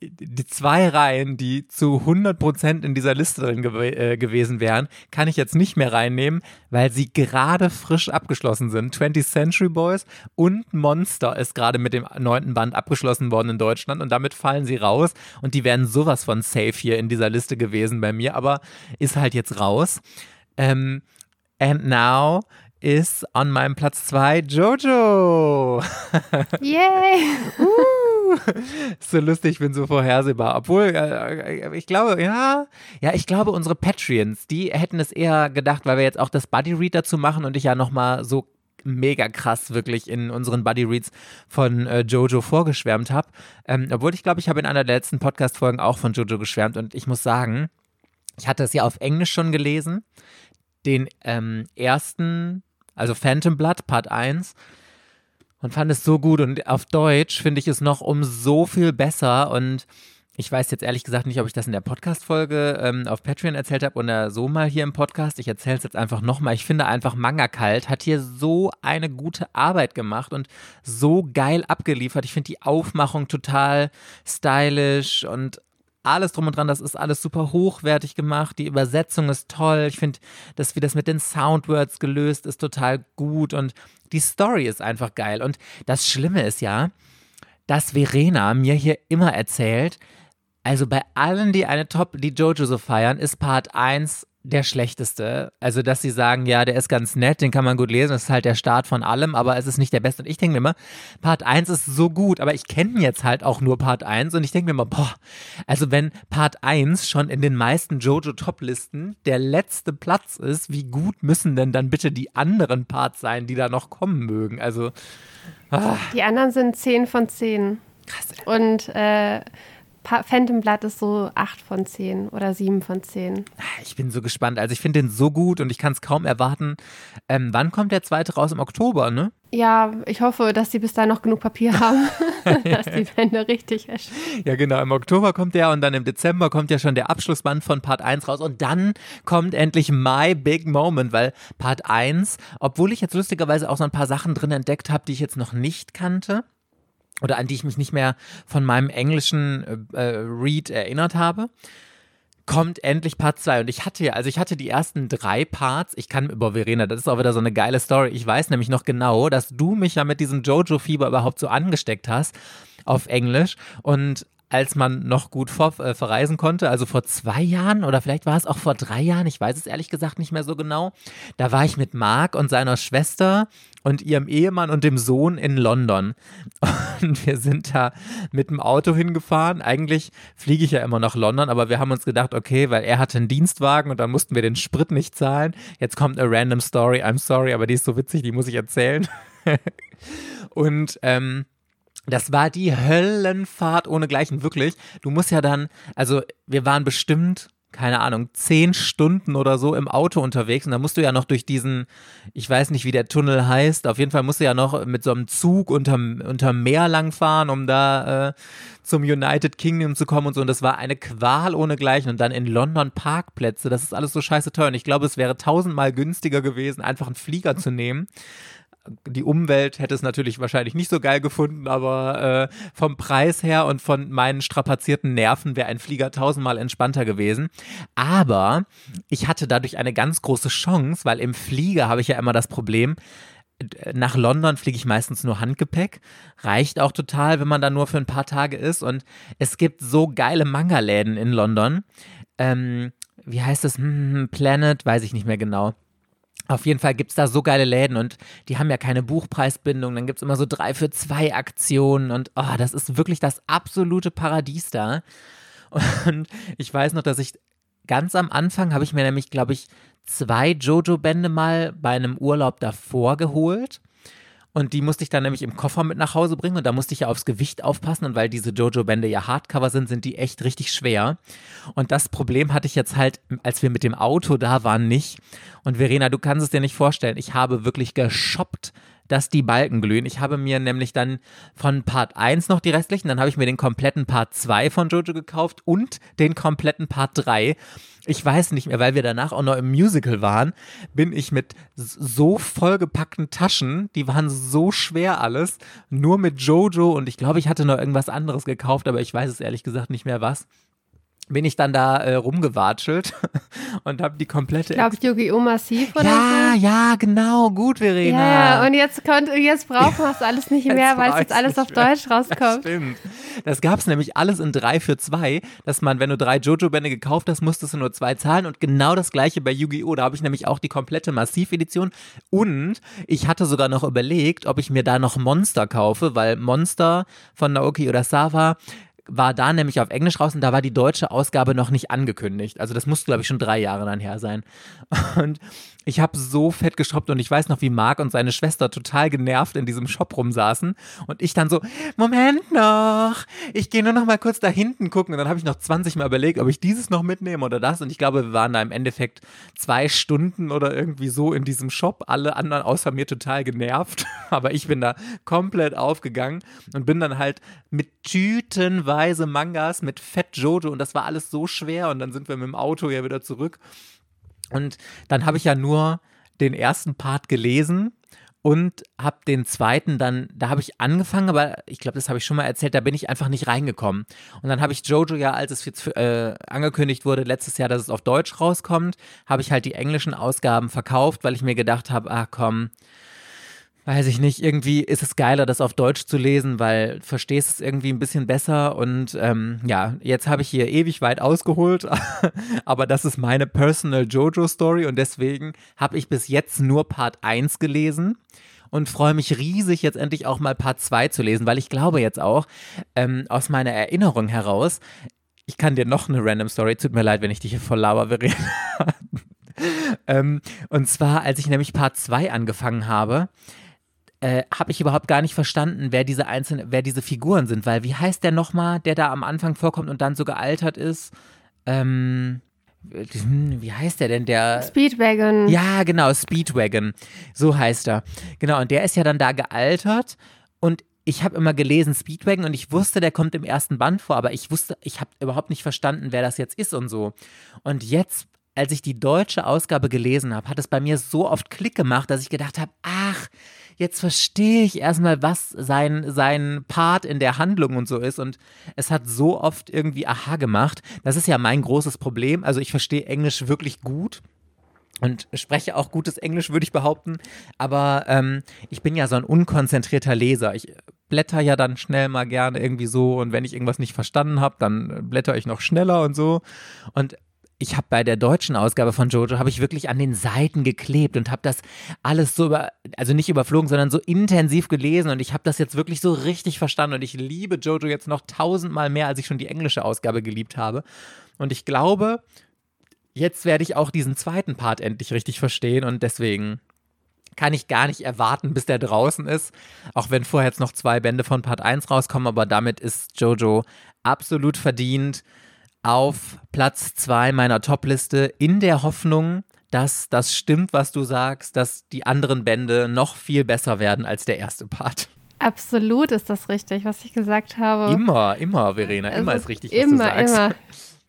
die zwei Reihen, die zu 100% in dieser Liste drin gew äh, gewesen wären, kann ich jetzt nicht mehr reinnehmen, weil sie gerade frisch abgeschlossen sind. 20th Century Boys und Monster ist gerade mit dem neunten Band abgeschlossen worden in Deutschland und damit fallen sie raus und die wären sowas von safe hier in dieser Liste gewesen bei mir, aber ist halt jetzt raus. Ähm, And now ist on meinem Platz 2 Jojo. Yay! uh, so lustig, ich bin so vorhersehbar. Obwohl, äh, ich glaube, ja, ja, ich glaube, unsere Patreons, die hätten es eher gedacht, weil wir jetzt auch das Buddy Read dazu machen und ich ja nochmal so mega krass wirklich in unseren Buddy Reads von äh, Jojo vorgeschwärmt habe. Ähm, obwohl ich glaube, ich habe in einer der letzten Podcast-Folgen auch von Jojo geschwärmt und ich muss sagen, ich hatte es ja auf Englisch schon gelesen den ähm, ersten, also Phantom Blood Part 1 und fand es so gut und auf Deutsch finde ich es noch um so viel besser und ich weiß jetzt ehrlich gesagt nicht, ob ich das in der Podcast-Folge ähm, auf Patreon erzählt habe oder so mal hier im Podcast. Ich erzähle es jetzt einfach nochmal. Ich finde einfach Manga Kalt hat hier so eine gute Arbeit gemacht und so geil abgeliefert. Ich finde die Aufmachung total stylisch und alles drum und dran, das ist alles super hochwertig gemacht. Die Übersetzung ist toll. Ich finde, dass wie das mit den Soundwords gelöst ist, total gut. Und die Story ist einfach geil. Und das Schlimme ist ja, dass Verena mir hier immer erzählt, also bei allen, die eine Top, die Jojo so feiern, ist Part 1 der schlechteste. Also, dass sie sagen, ja, der ist ganz nett, den kann man gut lesen, das ist halt der Start von allem, aber es ist nicht der beste. Und ich denke mir immer, Part 1 ist so gut, aber ich kenne jetzt halt auch nur Part 1 und ich denke mir immer, boah, also wenn Part 1 schon in den meisten Jojo-Top-Listen der letzte Platz ist, wie gut müssen denn dann bitte die anderen Parts sein, die da noch kommen mögen? Also. Ah. Die anderen sind 10 von 10. Krass. Und äh, Phantom Blood ist so 8 von 10 oder 7 von 10. Ich bin so gespannt. Also ich finde den so gut und ich kann es kaum erwarten. Ähm, wann kommt der zweite raus? Im Oktober, ne? Ja, ich hoffe, dass sie bis dahin noch genug Papier haben, dass die Bände richtig erscheinen. Ja, genau. Im Oktober kommt der und dann im Dezember kommt ja schon der Abschlussband von Part 1 raus und dann kommt endlich My Big Moment, weil Part 1, obwohl ich jetzt lustigerweise auch so ein paar Sachen drin entdeckt habe, die ich jetzt noch nicht kannte, oder an die ich mich nicht mehr von meinem englischen äh, äh Read erinnert habe kommt endlich Part 2. Und ich hatte ja, also ich hatte die ersten drei Parts. Ich kann über Verena, das ist auch wieder so eine geile Story. Ich weiß nämlich noch genau, dass du mich ja mit diesem Jojo-Fieber überhaupt so angesteckt hast auf Englisch. Und als man noch gut vor, äh, verreisen konnte, also vor zwei Jahren oder vielleicht war es auch vor drei Jahren, ich weiß es ehrlich gesagt nicht mehr so genau. Da war ich mit Marc und seiner Schwester und ihrem Ehemann und dem Sohn in London. Und wir sind da mit dem Auto hingefahren. Eigentlich fliege ich ja immer nach London, aber wir haben uns gedacht, okay, weil er hatte einen Dienstwagen und dann mussten wir den Sprit nicht zahlen. Jetzt kommt eine random Story, I'm sorry, aber die ist so witzig, die muss ich erzählen. und ähm, das war die Höllenfahrt ohne Gleichen, wirklich. Du musst ja dann, also wir waren bestimmt, keine Ahnung, zehn Stunden oder so im Auto unterwegs und dann musst du ja noch durch diesen, ich weiß nicht, wie der Tunnel heißt, auf jeden Fall musst du ja noch mit so einem Zug unterm, unterm Meer langfahren, um da äh, zum United Kingdom zu kommen und so. Und das war eine Qual ohne Gleichen. Und dann in London Parkplätze, das ist alles so scheiße teuer. Und ich glaube, es wäre tausendmal günstiger gewesen, einfach einen Flieger zu nehmen die Umwelt hätte es natürlich wahrscheinlich nicht so geil gefunden, aber äh, vom Preis her und von meinen strapazierten Nerven wäre ein Flieger tausendmal entspannter gewesen. Aber ich hatte dadurch eine ganz große Chance, weil im Flieger habe ich ja immer das Problem, nach London fliege ich meistens nur Handgepäck. Reicht auch total, wenn man da nur für ein paar Tage ist. Und es gibt so geile Manga-Läden in London. Ähm, wie heißt das? Hm, Planet, weiß ich nicht mehr genau. Auf jeden Fall gibt es da so geile Läden und die haben ja keine Buchpreisbindung. Dann gibt es immer so drei für zwei Aktionen und oh, das ist wirklich das absolute Paradies da. Und ich weiß noch, dass ich ganz am Anfang habe ich mir nämlich, glaube ich, zwei Jojo-Bände mal bei einem Urlaub davor geholt. Und die musste ich dann nämlich im Koffer mit nach Hause bringen und da musste ich ja aufs Gewicht aufpassen und weil diese Jojo-Bände ja Hardcover sind, sind die echt richtig schwer. Und das Problem hatte ich jetzt halt, als wir mit dem Auto da waren, nicht. Und Verena, du kannst es dir nicht vorstellen, ich habe wirklich geshoppt dass die Balken glühen. Ich habe mir nämlich dann von Part 1 noch die restlichen, dann habe ich mir den kompletten Part 2 von Jojo gekauft und den kompletten Part 3. Ich weiß nicht mehr, weil wir danach auch noch im Musical waren, bin ich mit so vollgepackten Taschen, die waren so schwer alles, nur mit Jojo und ich glaube, ich hatte noch irgendwas anderes gekauft, aber ich weiß es ehrlich gesagt nicht mehr was bin ich dann da äh, rumgewatschelt und habe die komplette. Ich glaube, Yu-Gi-Oh! Massiv oder Ja, so. ja, genau, gut, Verena. Ja, und jetzt, konnt, jetzt brauchen wir es alles nicht mehr, weil es jetzt alles auf mehr. Deutsch rauskommt. Das stimmt. Das gab es nämlich alles in 3 für 2, dass man, wenn du drei Jojo-Bände gekauft hast, musstest du nur zwei zahlen und genau das gleiche bei Yu-Gi-Oh! Da habe ich nämlich auch die komplette Massiv-Edition und ich hatte sogar noch überlegt, ob ich mir da noch Monster kaufe, weil Monster von Naoki Urasawa war da nämlich auf Englisch raus und da war die deutsche Ausgabe noch nicht angekündigt. Also das musste, glaube ich, schon drei Jahre dann her sein. Und ich habe so fett geshoppt und ich weiß noch, wie Marc und seine Schwester total genervt in diesem Shop rumsaßen. Und ich dann so, Moment noch, ich gehe nur noch mal kurz da hinten gucken. Und dann habe ich noch 20 Mal überlegt, ob ich dieses noch mitnehme oder das. Und ich glaube, wir waren da im Endeffekt zwei Stunden oder irgendwie so in diesem Shop, alle anderen außer mir total genervt, aber ich bin da komplett aufgegangen und bin dann halt mit tütenweise Mangas, mit Fett Jojo und das war alles so schwer und dann sind wir mit dem Auto ja wieder zurück und dann habe ich ja nur den ersten Part gelesen und habe den zweiten dann, da habe ich angefangen, aber ich glaube, das habe ich schon mal erzählt, da bin ich einfach nicht reingekommen. Und dann habe ich Jojo ja, als es jetzt äh, angekündigt wurde, letztes Jahr, dass es auf Deutsch rauskommt, habe ich halt die englischen Ausgaben verkauft, weil ich mir gedacht habe, ach komm, weiß ich nicht, irgendwie ist es geiler, das auf Deutsch zu lesen, weil verstehst es irgendwie ein bisschen besser und ähm, ja, jetzt habe ich hier ewig weit ausgeholt, aber das ist meine Personal Jojo-Story und deswegen habe ich bis jetzt nur Part 1 gelesen und freue mich riesig, jetzt endlich auch mal Part 2 zu lesen, weil ich glaube jetzt auch ähm, aus meiner Erinnerung heraus, ich kann dir noch eine random Story, tut mir leid, wenn ich dich hier voll laber, Verena. ähm, und zwar, als ich nämlich Part 2 angefangen habe, äh, habe ich überhaupt gar nicht verstanden, wer diese einzelnen, wer diese Figuren sind, weil wie heißt der nochmal, der da am Anfang vorkommt und dann so gealtert ist? Ähm, wie heißt der denn? Der Speedwagon. Ja, genau, Speedwagon. So heißt er. Genau, und der ist ja dann da gealtert und ich habe immer gelesen Speedwagon und ich wusste, der kommt im ersten Band vor, aber ich wusste, ich habe überhaupt nicht verstanden, wer das jetzt ist und so. Und jetzt, als ich die deutsche Ausgabe gelesen habe, hat es bei mir so oft Klick gemacht, dass ich gedacht habe, ach, jetzt verstehe ich erstmal, was sein, sein Part in der Handlung und so ist. Und es hat so oft irgendwie Aha gemacht. Das ist ja mein großes Problem. Also ich verstehe Englisch wirklich gut und spreche auch gutes Englisch, würde ich behaupten. Aber ähm, ich bin ja so ein unkonzentrierter Leser. Ich blätter ja dann schnell mal gerne irgendwie so und wenn ich irgendwas nicht verstanden habe, dann blätter ich noch schneller und so. Und ich habe bei der deutschen Ausgabe von Jojo habe ich wirklich an den Seiten geklebt und habe das alles so über, also nicht überflogen, sondern so intensiv gelesen und ich habe das jetzt wirklich so richtig verstanden und ich liebe Jojo jetzt noch tausendmal mehr, als ich schon die englische Ausgabe geliebt habe. Und ich glaube, jetzt werde ich auch diesen zweiten Part endlich richtig verstehen und deswegen kann ich gar nicht erwarten, bis der draußen ist. Auch wenn vorher jetzt noch zwei Bände von Part 1 rauskommen, aber damit ist Jojo absolut verdient auf Platz 2 meiner Top-Liste in der Hoffnung, dass das stimmt, was du sagst, dass die anderen Bände noch viel besser werden als der erste Part. Absolut ist das richtig, was ich gesagt habe. Immer, immer, Verena, immer ist richtig, was immer, du sagst. Immer.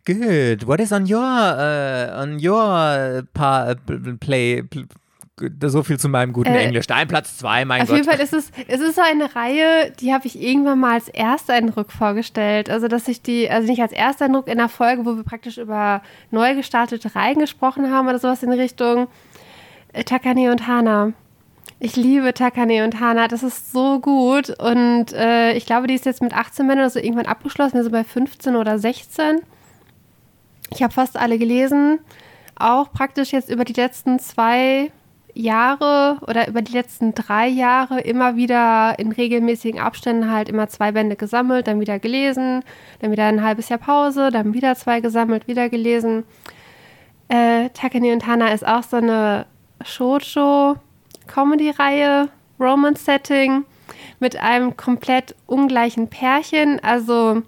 Good. What is on your uh, on your pa play so viel zu meinem guten äh, Englisch. Dein Platz zwei, mein auf Gott. Auf jeden Fall ist es, es ist so eine Reihe, die habe ich irgendwann mal als Ersteindruck vorgestellt. Also, dass ich die, also nicht als Ersteindruck in einer Folge, wo wir praktisch über neu gestartete Reihen gesprochen haben oder sowas in Richtung äh, Takane und Hana. Ich liebe Takane und Hana, das ist so gut. Und äh, ich glaube, die ist jetzt mit 18 Männern also irgendwann abgeschlossen, also bei 15 oder 16. Ich habe fast alle gelesen. Auch praktisch jetzt über die letzten zwei Jahre oder über die letzten drei Jahre immer wieder in regelmäßigen Abständen halt immer zwei Bände gesammelt, dann wieder gelesen, dann wieder ein halbes Jahr Pause, dann wieder zwei gesammelt, wieder gelesen. Äh, Takane und Hana ist auch so eine Shoujo-Comedy-Reihe, Romance-Setting mit einem komplett ungleichen Pärchen. Also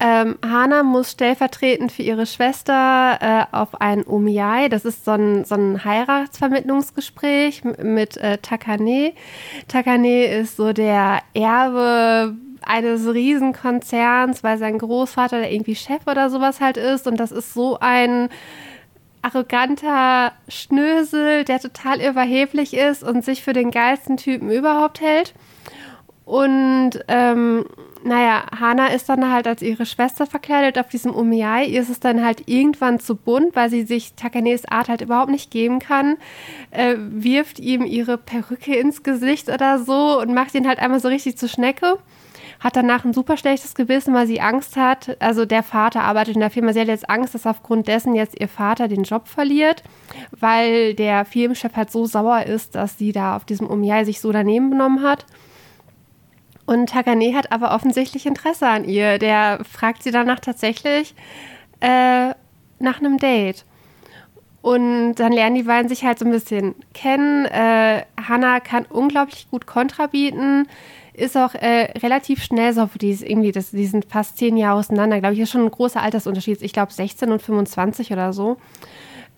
ähm, Hana muss stellvertretend für ihre Schwester äh, auf ein Omiai, das ist so ein, so ein Heiratsvermittlungsgespräch mit äh, Takane. Takane ist so der Erbe eines Riesenkonzerns, weil sein Großvater der irgendwie Chef oder sowas halt ist und das ist so ein arroganter Schnösel, der total überheblich ist und sich für den geilsten Typen überhaupt hält. Und ähm, naja, Hana ist dann halt als ihre Schwester verkleidet auf diesem Umiai. Ihr ist es dann halt irgendwann zu bunt, weil sie sich Takanes Art halt überhaupt nicht geben kann. Äh, wirft ihm ihre Perücke ins Gesicht oder so und macht ihn halt einmal so richtig zur Schnecke. Hat danach ein super schlechtes Gewissen, weil sie Angst hat. Also der Vater arbeitet in der Firma. Sie hat jetzt Angst, dass aufgrund dessen jetzt ihr Vater den Job verliert, weil der Firmenchef halt so sauer ist, dass sie da auf diesem Umiai sich so daneben benommen hat. Und Takane hat aber offensichtlich Interesse an ihr. Der fragt sie danach tatsächlich äh, nach einem Date. Und dann lernen die beiden sich halt so ein bisschen kennen. Äh, Hannah kann unglaublich gut Kontra bieten, ist auch äh, relativ schnell so, die ist irgendwie, das, die sind fast zehn Jahre auseinander, glaube ich, ist schon ein großer Altersunterschied. Ich glaube 16 und 25 oder so.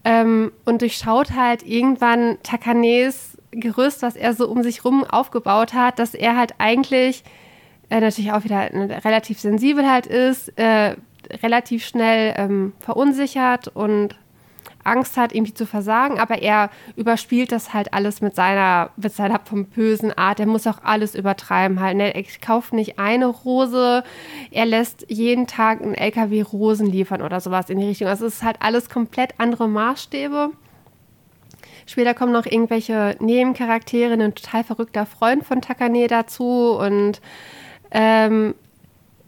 Ähm, und durchschaut halt irgendwann Takanes Gerüst, was er so um sich rum aufgebaut hat, dass er halt eigentlich äh, natürlich auch wieder relativ sensibel halt ist, äh, relativ schnell ähm, verunsichert und Angst hat, irgendwie zu versagen, aber er überspielt das halt alles mit seiner, mit seiner pompösen Art. Er muss auch alles übertreiben halt. Ne? Er kauft nicht eine Rose, er lässt jeden Tag einen LKW Rosen liefern oder sowas in die Richtung. Also es ist halt alles komplett andere Maßstäbe Später kommen noch irgendwelche Nebencharaktere, ein total verrückter Freund von Takane dazu und ähm,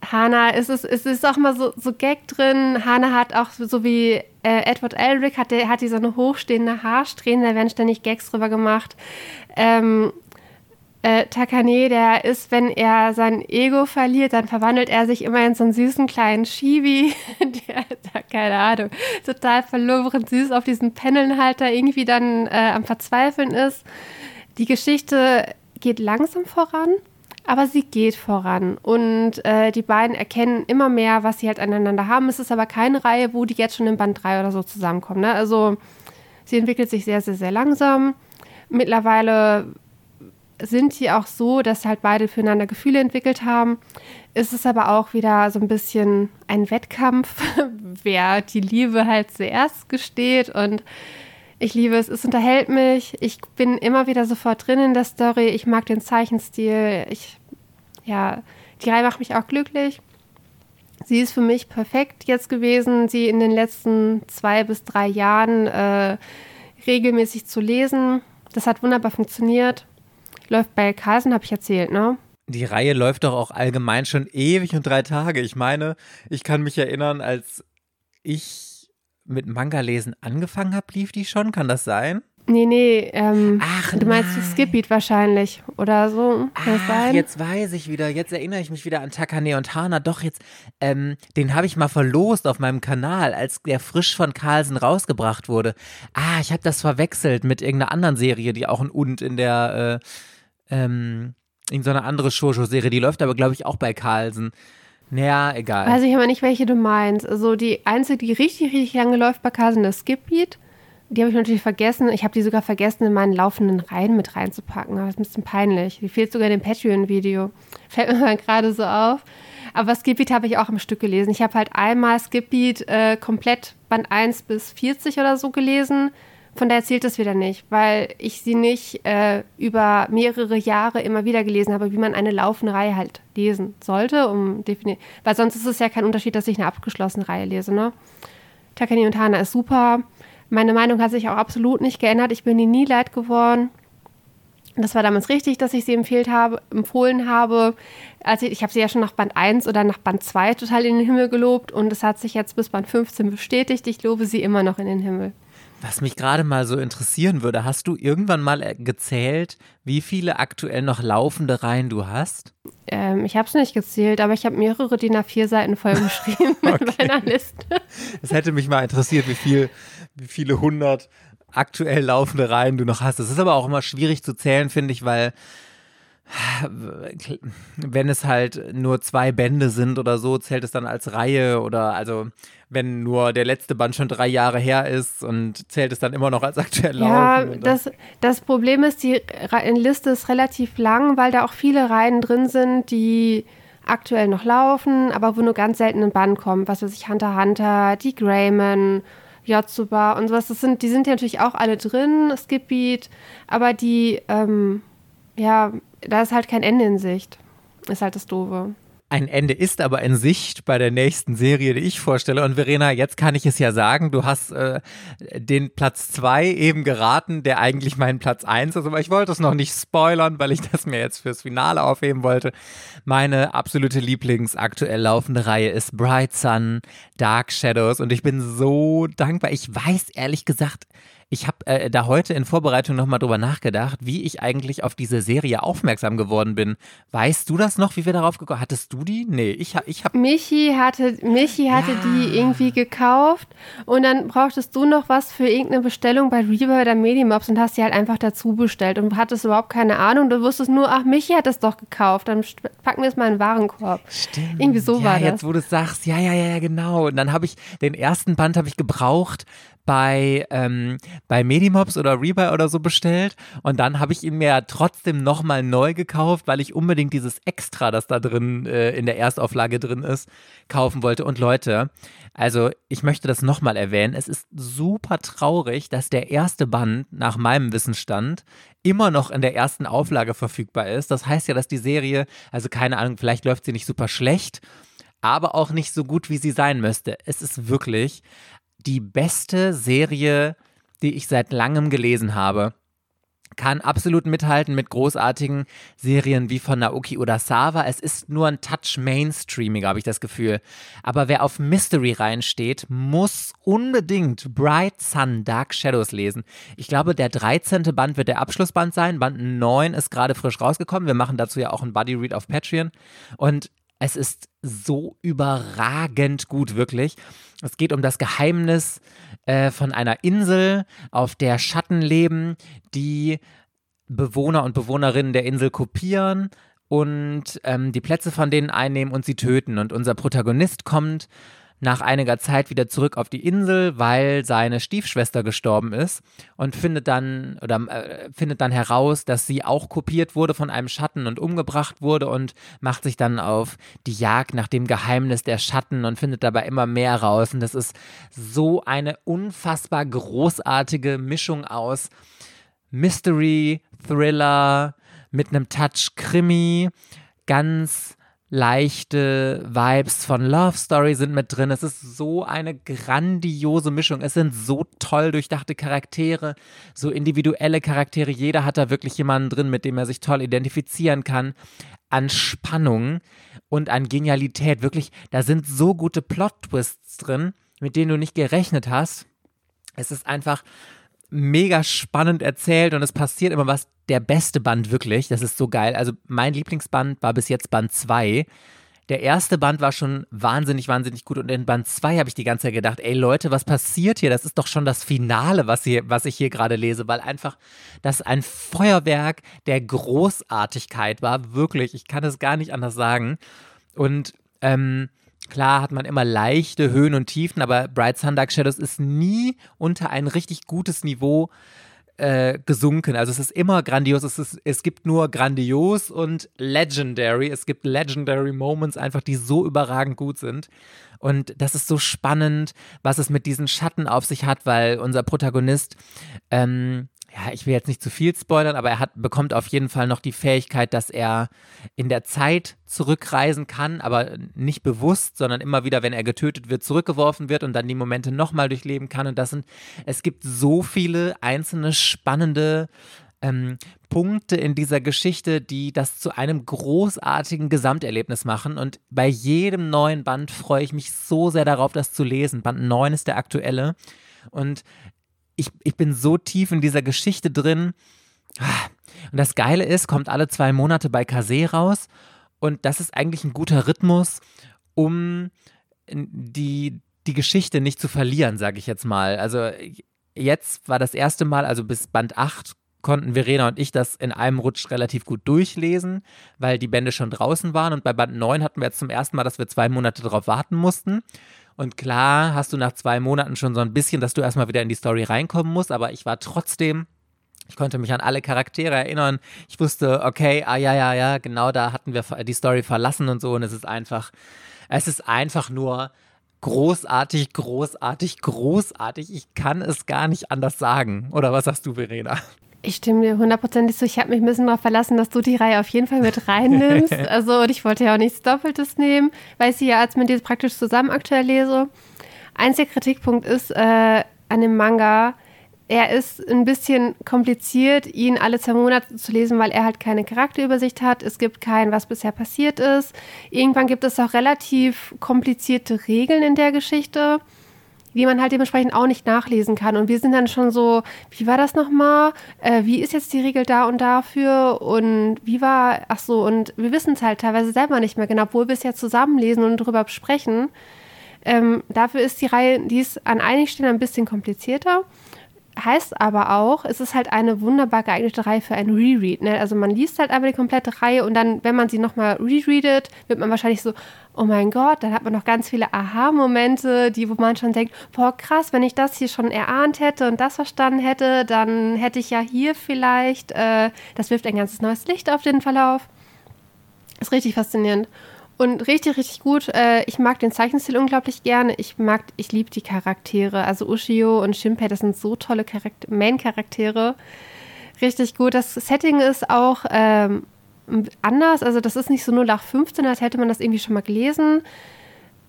Hana, es ist, es ist auch mal so, so Gag drin. Hana hat auch so wie äh, Edward Elric, hat, der, hat die so eine hochstehende Haarsträhne, da werden ständig Gags drüber gemacht. Ähm, äh, Takane, der ist, wenn er sein Ego verliert, dann verwandelt er sich immer in so einen süßen kleinen Chibi, der, der keine Ahnung, total verloren süß auf diesen Panelhalter irgendwie dann äh, am Verzweifeln ist. Die Geschichte geht langsam voran, aber sie geht voran und äh, die beiden erkennen immer mehr, was sie halt aneinander haben. Es ist aber keine Reihe, wo die jetzt schon in Band 3 oder so zusammenkommen. Ne? Also sie entwickelt sich sehr, sehr, sehr langsam. Mittlerweile sind die auch so, dass halt beide füreinander Gefühle entwickelt haben. Es ist aber auch wieder so ein bisschen ein Wettkampf, wer die Liebe halt zuerst gesteht. Und ich liebe es, es unterhält mich. Ich bin immer wieder sofort drin in der Story. Ich mag den Zeichenstil. Ich, ja, die Reihe macht mich auch glücklich. Sie ist für mich perfekt jetzt gewesen, sie in den letzten zwei bis drei Jahren äh, regelmäßig zu lesen. Das hat wunderbar funktioniert läuft bei Carlsen, habe ich erzählt, ne? Die Reihe läuft doch auch allgemein schon ewig und drei Tage. Ich meine, ich kann mich erinnern, als ich mit Manga-Lesen angefangen habe, lief die schon. Kann das sein? Nee, nee, ähm, Ach, du meinst nein. Skipbeat wahrscheinlich oder so. Kann Ach, sein? jetzt weiß ich wieder, jetzt erinnere ich mich wieder an Takane und Hana. Doch, jetzt, ähm, den habe ich mal verlost auf meinem Kanal, als der frisch von Carlsen rausgebracht wurde. Ah, ich habe das verwechselt mit irgendeiner anderen Serie, die auch ein Und in der, äh, ähm, in so andere Shoujo-Serie, die läuft aber, glaube ich, auch bei Carlsen. Naja, egal. Weiß ich aber nicht, welche du meinst. Also die einzige, die richtig, richtig lange läuft bei Carlsen, ist Skipbeat. Die habe ich natürlich vergessen. Ich habe die sogar vergessen, in meinen laufenden Reihen mit reinzupacken. Aber das ist ein bisschen peinlich. Die fehlt sogar in dem Patreon-Video. Fällt mir mal gerade so auf. Aber Skipbeat habe ich auch im Stück gelesen. Ich habe halt einmal Skipbeat äh, komplett Band 1 bis 40 oder so gelesen. Von daher zählt das wieder nicht, weil ich sie nicht äh, über mehrere Jahre immer wieder gelesen habe, wie man eine laufende Reihe halt lesen sollte, um. Weil sonst ist es ja kein Unterschied, dass ich eine abgeschlossene Reihe lese, ne? Takani und Hana ist super. Meine Meinung hat sich auch absolut nicht geändert. Ich bin ihr nie leid geworden. Das war damals richtig, dass ich sie empfehlt habe, empfohlen habe. Also ich habe sie ja schon nach Band 1 oder nach Band 2 total in den Himmel gelobt und es hat sich jetzt bis Band 15 bestätigt. Ich lobe sie immer noch in den Himmel. Was mich gerade mal so interessieren würde, hast du irgendwann mal äh, gezählt, wie viele aktuell noch laufende Reihen du hast? Ähm, ich habe es nicht gezählt, aber ich habe mehrere DIN A4-Seiten voll geschrieben okay. mit meiner Liste. Es hätte mich mal interessiert, wie, viel, wie viele hundert aktuell laufende Reihen du noch hast. Das ist aber auch immer schwierig zu zählen, finde ich, weil wenn es halt nur zwei Bände sind oder so, zählt es dann als Reihe oder also wenn nur der letzte Band schon drei Jahre her ist und zählt es dann immer noch als aktuell Ja, das, das Problem ist, die Liste ist relativ lang, weil da auch viele Reihen drin sind, die aktuell noch laufen, aber wo nur ganz selten ein Band kommt. Was weiß ich, Hunter Hunter, die Greyman, Yotsuba und sowas. Das sind, die sind ja natürlich auch alle drin, Skipbeat, aber die, ähm, ja, da ist halt kein Ende in Sicht. Ist halt das Doofe. Ein Ende ist aber in Sicht bei der nächsten Serie, die ich vorstelle. Und Verena, jetzt kann ich es ja sagen, du hast äh, den Platz 2 eben geraten, der eigentlich mein Platz 1 ist. Aber ich wollte es noch nicht spoilern, weil ich das mir jetzt fürs Finale aufheben wollte. Meine absolute Lieblingsaktuell laufende Reihe ist Bright Sun, Dark Shadows. Und ich bin so dankbar. Ich weiß ehrlich gesagt ich habe äh, da heute in Vorbereitung nochmal drüber nachgedacht, wie ich eigentlich auf diese Serie aufmerksam geworden bin. Weißt du das noch, wie wir darauf gekommen Hattest du die? Nee, ich, ich habe. Michi hatte, Michi hatte ja. die irgendwie gekauft und dann brauchtest du noch was für irgendeine Bestellung bei Reaver oder Medimobs und hast sie halt einfach dazu bestellt und hattest überhaupt keine Ahnung. Du wusstest nur, ach, Michi hat das doch gekauft, dann packen wir es mal in den Warenkorb. Stimmt. Irgendwie so ja, war das. Jetzt, wo du sagst, ja, ja, ja, genau. Und dann habe ich den ersten Band habe ich gebraucht bei, ähm, bei Medimobs oder Rebuy oder so bestellt und dann habe ich ihn mir trotzdem nochmal neu gekauft, weil ich unbedingt dieses Extra, das da drin äh, in der Erstauflage drin ist, kaufen wollte. Und Leute, also ich möchte das nochmal erwähnen, es ist super traurig, dass der erste Band nach meinem Wissensstand immer noch in der ersten Auflage verfügbar ist. Das heißt ja, dass die Serie, also keine Ahnung, vielleicht läuft sie nicht super schlecht, aber auch nicht so gut, wie sie sein müsste. Es ist wirklich die beste Serie die ich seit langem gelesen habe kann absolut mithalten mit großartigen Serien wie von Naoki Urasawa. Es ist nur ein Touch mainstreamiger, habe ich das Gefühl. Aber wer auf Mystery reinsteht, muss unbedingt Bright Sun Dark Shadows lesen. Ich glaube, der 13. Band wird der Abschlussband sein. Band 9 ist gerade frisch rausgekommen. Wir machen dazu ja auch ein Buddy Read auf Patreon. Und es ist so überragend gut, wirklich. Es geht um das Geheimnis äh, von einer Insel, auf der Schatten leben, die Bewohner und Bewohnerinnen der Insel kopieren und ähm, die Plätze von denen einnehmen und sie töten. Und unser Protagonist kommt nach einiger Zeit wieder zurück auf die Insel, weil seine Stiefschwester gestorben ist und findet dann oder äh, findet dann heraus, dass sie auch kopiert wurde von einem Schatten und umgebracht wurde und macht sich dann auf die Jagd nach dem Geheimnis der Schatten und findet dabei immer mehr raus. Und das ist so eine unfassbar großartige Mischung aus Mystery, Thriller mit einem Touch Krimi, ganz leichte Vibes von Love Story sind mit drin. Es ist so eine grandiose Mischung. Es sind so toll durchdachte Charaktere, so individuelle Charaktere. Jeder hat da wirklich jemanden drin, mit dem er sich toll identifizieren kann. An Spannung und an Genialität. Wirklich, da sind so gute Plot-Twists drin, mit denen du nicht gerechnet hast. Es ist einfach mega spannend erzählt und es passiert immer was. Der beste Band wirklich, das ist so geil. Also mein Lieblingsband war bis jetzt Band 2. Der erste Band war schon wahnsinnig, wahnsinnig gut und in Band 2 habe ich die ganze Zeit gedacht, ey Leute, was passiert hier? Das ist doch schon das Finale, was, hier, was ich hier gerade lese, weil einfach das ein Feuerwerk der Großartigkeit war, wirklich. Ich kann es gar nicht anders sagen. Und ähm, Klar hat man immer leichte Höhen und Tiefen, aber Bright Sun Dark Shadows ist nie unter ein richtig gutes Niveau äh, gesunken. Also es ist immer grandios. Es, ist, es gibt nur grandios und legendary. Es gibt legendary Moments einfach, die so überragend gut sind. Und das ist so spannend, was es mit diesen Schatten auf sich hat, weil unser Protagonist ähm, ja, ich will jetzt nicht zu viel spoilern, aber er hat, bekommt auf jeden Fall noch die Fähigkeit, dass er in der Zeit zurückreisen kann, aber nicht bewusst, sondern immer wieder, wenn er getötet wird, zurückgeworfen wird und dann die Momente nochmal durchleben kann. Und das sind, es gibt so viele einzelne spannende ähm, Punkte in dieser Geschichte, die das zu einem großartigen Gesamterlebnis machen. Und bei jedem neuen Band freue ich mich so sehr darauf, das zu lesen. Band 9 ist der aktuelle. Und ich, ich bin so tief in dieser Geschichte drin. Und das Geile ist, kommt alle zwei Monate bei Kase raus. Und das ist eigentlich ein guter Rhythmus, um die, die Geschichte nicht zu verlieren, sage ich jetzt mal. Also jetzt war das erste Mal, also bis Band 8 konnten Verena und ich das in einem Rutsch relativ gut durchlesen, weil die Bände schon draußen waren. Und bei Band 9 hatten wir jetzt zum ersten Mal, dass wir zwei Monate darauf warten mussten. Und klar hast du nach zwei Monaten schon so ein bisschen, dass du erstmal wieder in die Story reinkommen musst, aber ich war trotzdem ich konnte mich an alle Charaktere erinnern. Ich wusste, okay, ah ja, ja, ja, genau da hatten wir die Story verlassen und so. Und es ist einfach, es ist einfach nur großartig, großartig, großartig. Ich kann es gar nicht anders sagen. Oder was sagst du, Verena? Ich stimme dir hundertprozentig zu. Ich habe mich ein bisschen darauf verlassen, dass du die Reihe auf jeden Fall mit reinnimmst. also, und ich wollte ja auch nichts Doppeltes nehmen, weil ich sie ja als mit dir praktisch zusammen aktuell lese. Einziger Kritikpunkt ist äh, an dem Manga, er ist ein bisschen kompliziert, ihn alle zwei Monate zu lesen, weil er halt keine Charakterübersicht hat. Es gibt kein, was bisher passiert ist. Irgendwann gibt es auch relativ komplizierte Regeln in der Geschichte die man halt dementsprechend auch nicht nachlesen kann. Und wir sind dann schon so, wie war das nochmal? Äh, wie ist jetzt die Regel da und dafür? Und wie war, ach so, und wir wissen es halt teilweise selber nicht mehr genau, obwohl wir es ja zusammenlesen und darüber sprechen. Ähm, dafür ist die Reihe, die ist an einigen Stellen ein bisschen komplizierter heißt aber auch, es ist halt eine wunderbar geeignete Reihe für ein Reread. Ne? Also man liest halt einfach die komplette Reihe und dann, wenn man sie nochmal rereadet, wird man wahrscheinlich so, oh mein Gott, dann hat man noch ganz viele Aha-Momente, die, wo man schon denkt, boah, krass, wenn ich das hier schon erahnt hätte und das verstanden hätte, dann hätte ich ja hier vielleicht, äh, das wirft ein ganzes neues Licht auf den Verlauf. Ist richtig faszinierend. Und richtig, richtig gut. Äh, ich mag den Zeichenstil unglaublich gerne. Ich mag, ich liebe die Charaktere. Also Ushio und Shinpei, das sind so tolle Main-Charaktere. Richtig gut. Das Setting ist auch ähm, anders. Also das ist nicht so 0815, als hätte man das irgendwie schon mal gelesen.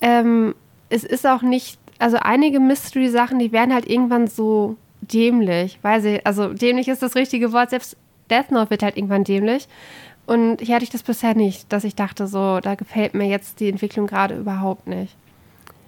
Ähm, es ist auch nicht, also einige Mystery-Sachen, die werden halt irgendwann so dämlich. Weiß ich, also dämlich ist das richtige Wort. Selbst Death Note wird halt irgendwann dämlich. Und hier hatte ich das bisher nicht, dass ich dachte, so, da gefällt mir jetzt die Entwicklung gerade überhaupt nicht.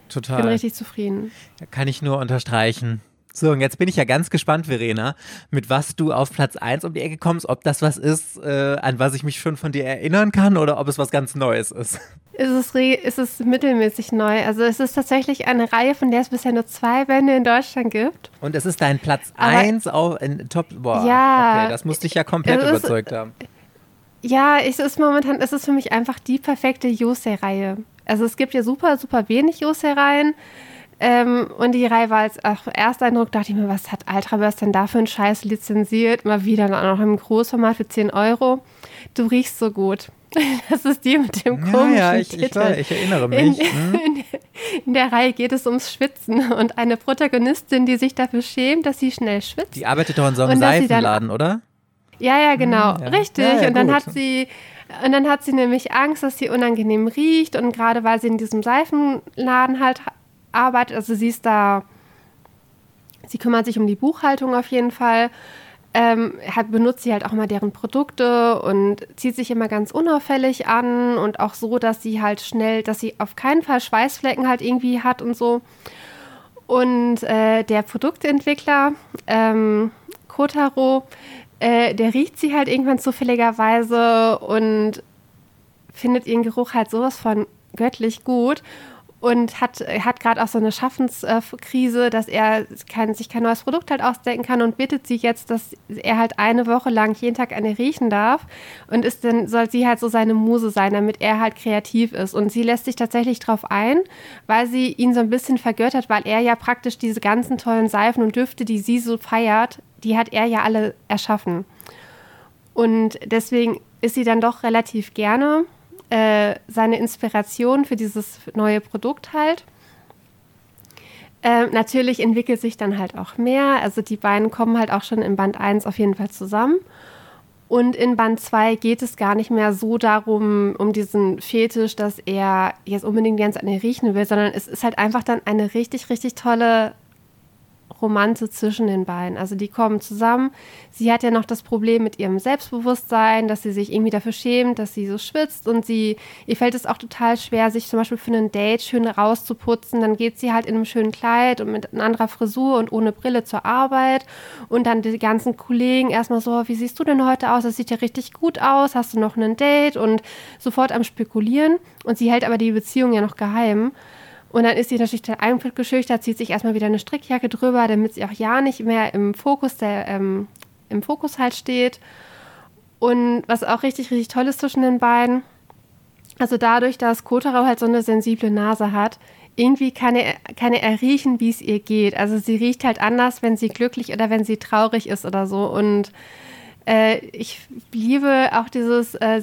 Total. Ich bin richtig zufrieden. Kann ich nur unterstreichen. So, und jetzt bin ich ja ganz gespannt, Verena, mit was du auf Platz 1 um die Ecke kommst, ob das was ist, äh, an was ich mich schon von dir erinnern kann oder ob es was ganz Neues ist. Ist es, ist es mittelmäßig neu. Also es ist tatsächlich eine Reihe, von der es bisher nur zwei Bände in Deutschland gibt. Und es ist dein Platz 1 auf in Top. Boah, ja, okay, das musste ich ja komplett überzeugt haben. Ja, es ist momentan, es ist für mich einfach die perfekte Yosei-Reihe. Also es gibt ja super, super wenig Yosei-Reihen. Ähm, und die Reihe war als Ersteindruck, dachte ich mir, was hat Ultraverse denn da für einen Scheiß lizenziert? Mal wieder noch im Großformat für 10 Euro. Du riechst so gut. Das ist die mit dem komischen ja, ja, ich, Titel. Ich, war, ich erinnere mich. In, hm? in, in, der Reihe geht es ums Schwitzen und eine Protagonistin, die sich dafür schämt, dass sie schnell schwitzt. Die arbeitet doch in so einem Seifenladen, dann, oder? Ja, ja, genau. Hm, ja. Richtig. Ja, und dann gut. hat sie und dann hat sie nämlich Angst, dass sie unangenehm riecht und gerade weil sie in diesem Seifenladen halt arbeitet, also sie ist da, sie kümmert sich um die Buchhaltung auf jeden Fall, ähm, hat, benutzt sie halt auch mal deren Produkte und zieht sich immer ganz unauffällig an und auch so, dass sie halt schnell, dass sie auf keinen Fall Schweißflecken halt irgendwie hat und so. Und äh, der Produktentwickler, ähm, Kotaro, äh, der riecht sie halt irgendwann zufälligerweise und findet ihren Geruch halt sowas von göttlich gut und hat, hat gerade auch so eine Schaffenskrise, dass er kein, sich kein neues Produkt halt ausdenken kann und bittet sie jetzt, dass er halt eine Woche lang jeden Tag eine riechen darf und ist dann soll sie halt so seine Muse sein, damit er halt kreativ ist. Und sie lässt sich tatsächlich drauf ein, weil sie ihn so ein bisschen vergöttert, weil er ja praktisch diese ganzen tollen Seifen und Düfte, die sie so feiert, die hat er ja alle erschaffen. Und deswegen ist sie dann doch relativ gerne äh, seine Inspiration für dieses neue Produkt halt. Äh, natürlich entwickelt sich dann halt auch mehr. Also die beiden kommen halt auch schon in Band 1 auf jeden Fall zusammen. Und in Band 2 geht es gar nicht mehr so darum, um diesen Fetisch, dass er jetzt unbedingt ganz eine riechen will, sondern es ist halt einfach dann eine richtig, richtig tolle Romanze zwischen den beiden. Also die kommen zusammen. Sie hat ja noch das Problem mit ihrem Selbstbewusstsein, dass sie sich irgendwie dafür schämt, dass sie so schwitzt und sie, ihr fällt es auch total schwer, sich zum Beispiel für ein Date schön rauszuputzen. Dann geht sie halt in einem schönen Kleid und mit einer anderen Frisur und ohne Brille zur Arbeit und dann die ganzen Kollegen erstmal so, wie siehst du denn heute aus? Das sieht ja richtig gut aus. Hast du noch ein Date? Und sofort am Spekulieren. Und sie hält aber die Beziehung ja noch geheim. Und dann ist sie natürlich dann eingeschüchtert, zieht sich erstmal wieder eine Strickjacke drüber, damit sie auch ja nicht mehr im Fokus der, ähm, im Fokus halt steht. Und was auch richtig, richtig toll ist zwischen den beiden, also dadurch, dass Kotaro halt so eine sensible Nase hat, irgendwie kann er, kann er riechen, wie es ihr geht. Also sie riecht halt anders, wenn sie glücklich oder wenn sie traurig ist oder so. Und äh, ich liebe auch dieses äh,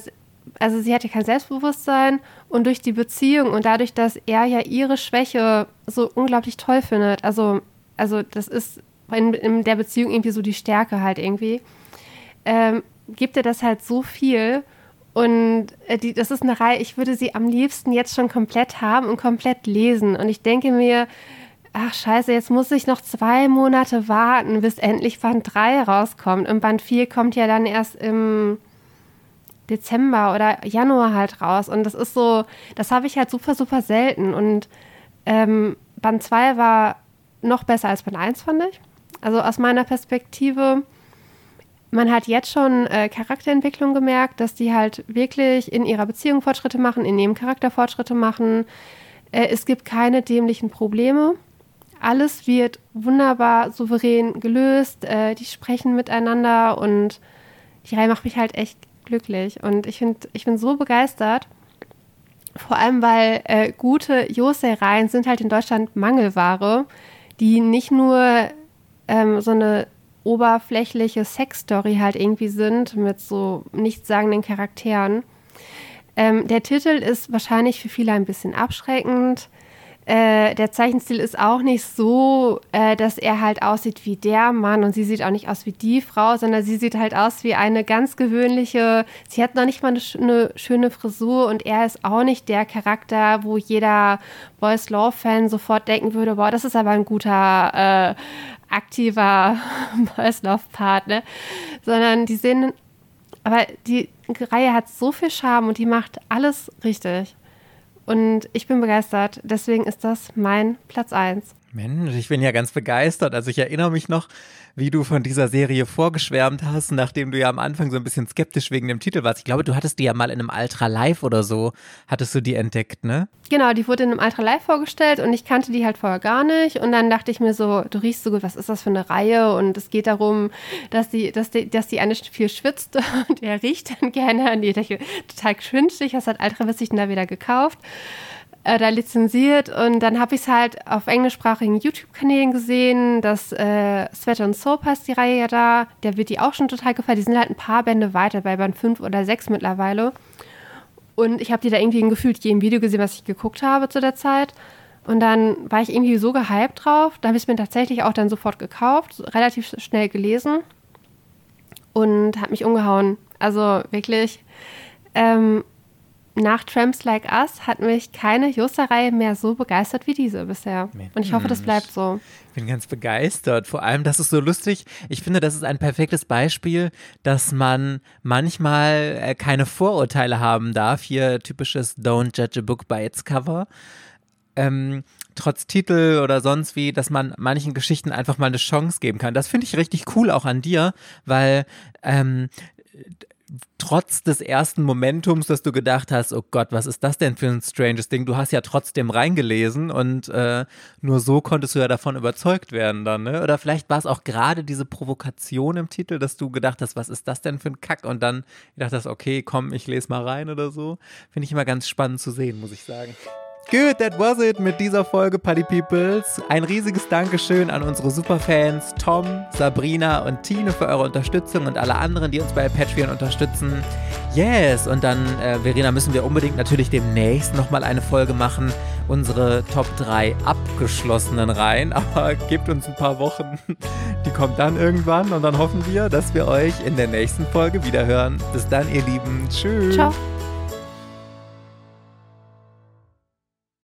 also sie hatte kein Selbstbewusstsein und durch die Beziehung und dadurch, dass er ja ihre Schwäche so unglaublich toll findet, also, also das ist in, in der Beziehung irgendwie so die Stärke halt irgendwie, ähm, gibt er das halt so viel und äh, die, das ist eine Reihe, ich würde sie am liebsten jetzt schon komplett haben und komplett lesen und ich denke mir, ach scheiße, jetzt muss ich noch zwei Monate warten, bis endlich Band 3 rauskommt und Band 4 kommt ja dann erst im Dezember oder Januar halt raus. Und das ist so, das habe ich halt super, super selten. Und ähm, Band 2 war noch besser als Band 1, fand ich. Also aus meiner Perspektive, man hat jetzt schon äh, Charakterentwicklung gemerkt, dass die halt wirklich in ihrer Beziehung Fortschritte machen, in ihrem Charakter Fortschritte machen. Äh, es gibt keine dämlichen Probleme. Alles wird wunderbar souverän gelöst. Äh, die sprechen miteinander und die Reihe macht mich halt echt glücklich. Und ich, find, ich bin so begeistert. Vor allem, weil äh, gute Josei-Reihen sind halt in Deutschland Mangelware, die nicht nur ähm, so eine oberflächliche Sexstory halt irgendwie sind mit so nichtssagenden Charakteren. Ähm, der Titel ist wahrscheinlich für viele ein bisschen abschreckend. Äh, der Zeichenstil ist auch nicht so, äh, dass er halt aussieht wie der Mann und sie sieht auch nicht aus wie die Frau, sondern sie sieht halt aus wie eine ganz gewöhnliche, sie hat noch nicht mal eine, eine schöne Frisur und er ist auch nicht der Charakter, wo jeder Boys Law Fan sofort denken würde, boah, das ist aber ein guter äh, aktiver Boys Love Partner, sondern die sehen, aber die Reihe hat so viel Charme und die macht alles richtig. Und ich bin begeistert. Deswegen ist das mein Platz 1. Mensch, ich bin ja ganz begeistert. Also ich erinnere mich noch, wie du von dieser Serie vorgeschwärmt hast, nachdem du ja am Anfang so ein bisschen skeptisch wegen dem Titel warst. Ich glaube, du hattest die ja mal in einem Ultra Live oder so, hattest du die entdeckt, ne? Genau, die wurde in einem Ultra Live vorgestellt und ich kannte die halt vorher gar nicht. Und dann dachte ich mir so, du riechst so gut, was ist das für eine Reihe? Und es geht darum, dass die, dass die, dass die eine viel schwitzt und er riecht dann gerne. Und die dachte, total cringe, was hat Ultra Witzig denn da wieder gekauft? Äh, da lizenziert und dann habe ich es halt auf englischsprachigen YouTube-Kanälen gesehen. Das äh, Sweat and Soap heißt die Reihe ja da. Der wird die auch schon total gefallen. Die sind halt ein paar Bände weiter, bei Band 5 oder 6 mittlerweile. Und ich habe die da irgendwie gefühlt jedem Video gesehen, was ich geguckt habe zu der Zeit. Und dann war ich irgendwie so gehypt drauf. Da habe ich es mir tatsächlich auch dann sofort gekauft, relativ schnell gelesen und hat mich umgehauen. Also wirklich. Ähm, nach Tramps Like Us hat mich keine Joster-Reihe mehr so begeistert wie diese bisher. Und ich hoffe, das bleibt so. Ich bin ganz begeistert. Vor allem, das ist so lustig. Ich finde, das ist ein perfektes Beispiel, dass man manchmal äh, keine Vorurteile haben darf. Hier typisches Don't judge a book by its cover. Ähm, trotz Titel oder sonst wie, dass man manchen Geschichten einfach mal eine Chance geben kann. Das finde ich richtig cool auch an dir, weil ähm, trotz des ersten Momentums, dass du gedacht hast, oh Gott, was ist das denn für ein stranges Ding? Du hast ja trotzdem reingelesen und äh, nur so konntest du ja davon überzeugt werden dann, ne? Oder vielleicht war es auch gerade diese Provokation im Titel, dass du gedacht hast, was ist das denn für ein Kack? Und dann gedacht hast, okay, komm, ich lese mal rein oder so. Finde ich immer ganz spannend zu sehen, muss ich sagen. Good, that was it mit dieser Folge Party Peoples. Ein riesiges Dankeschön an unsere Superfans Tom, Sabrina und Tine für eure Unterstützung und alle anderen, die uns bei Patreon unterstützen. Yes, und dann, äh, Verena, müssen wir unbedingt natürlich demnächst nochmal eine Folge machen. Unsere Top 3 abgeschlossenen Reihen, aber gebt uns ein paar Wochen. Die kommt dann irgendwann und dann hoffen wir, dass wir euch in der nächsten Folge wiederhören. Bis dann, ihr Lieben. Tschüss. Ciao.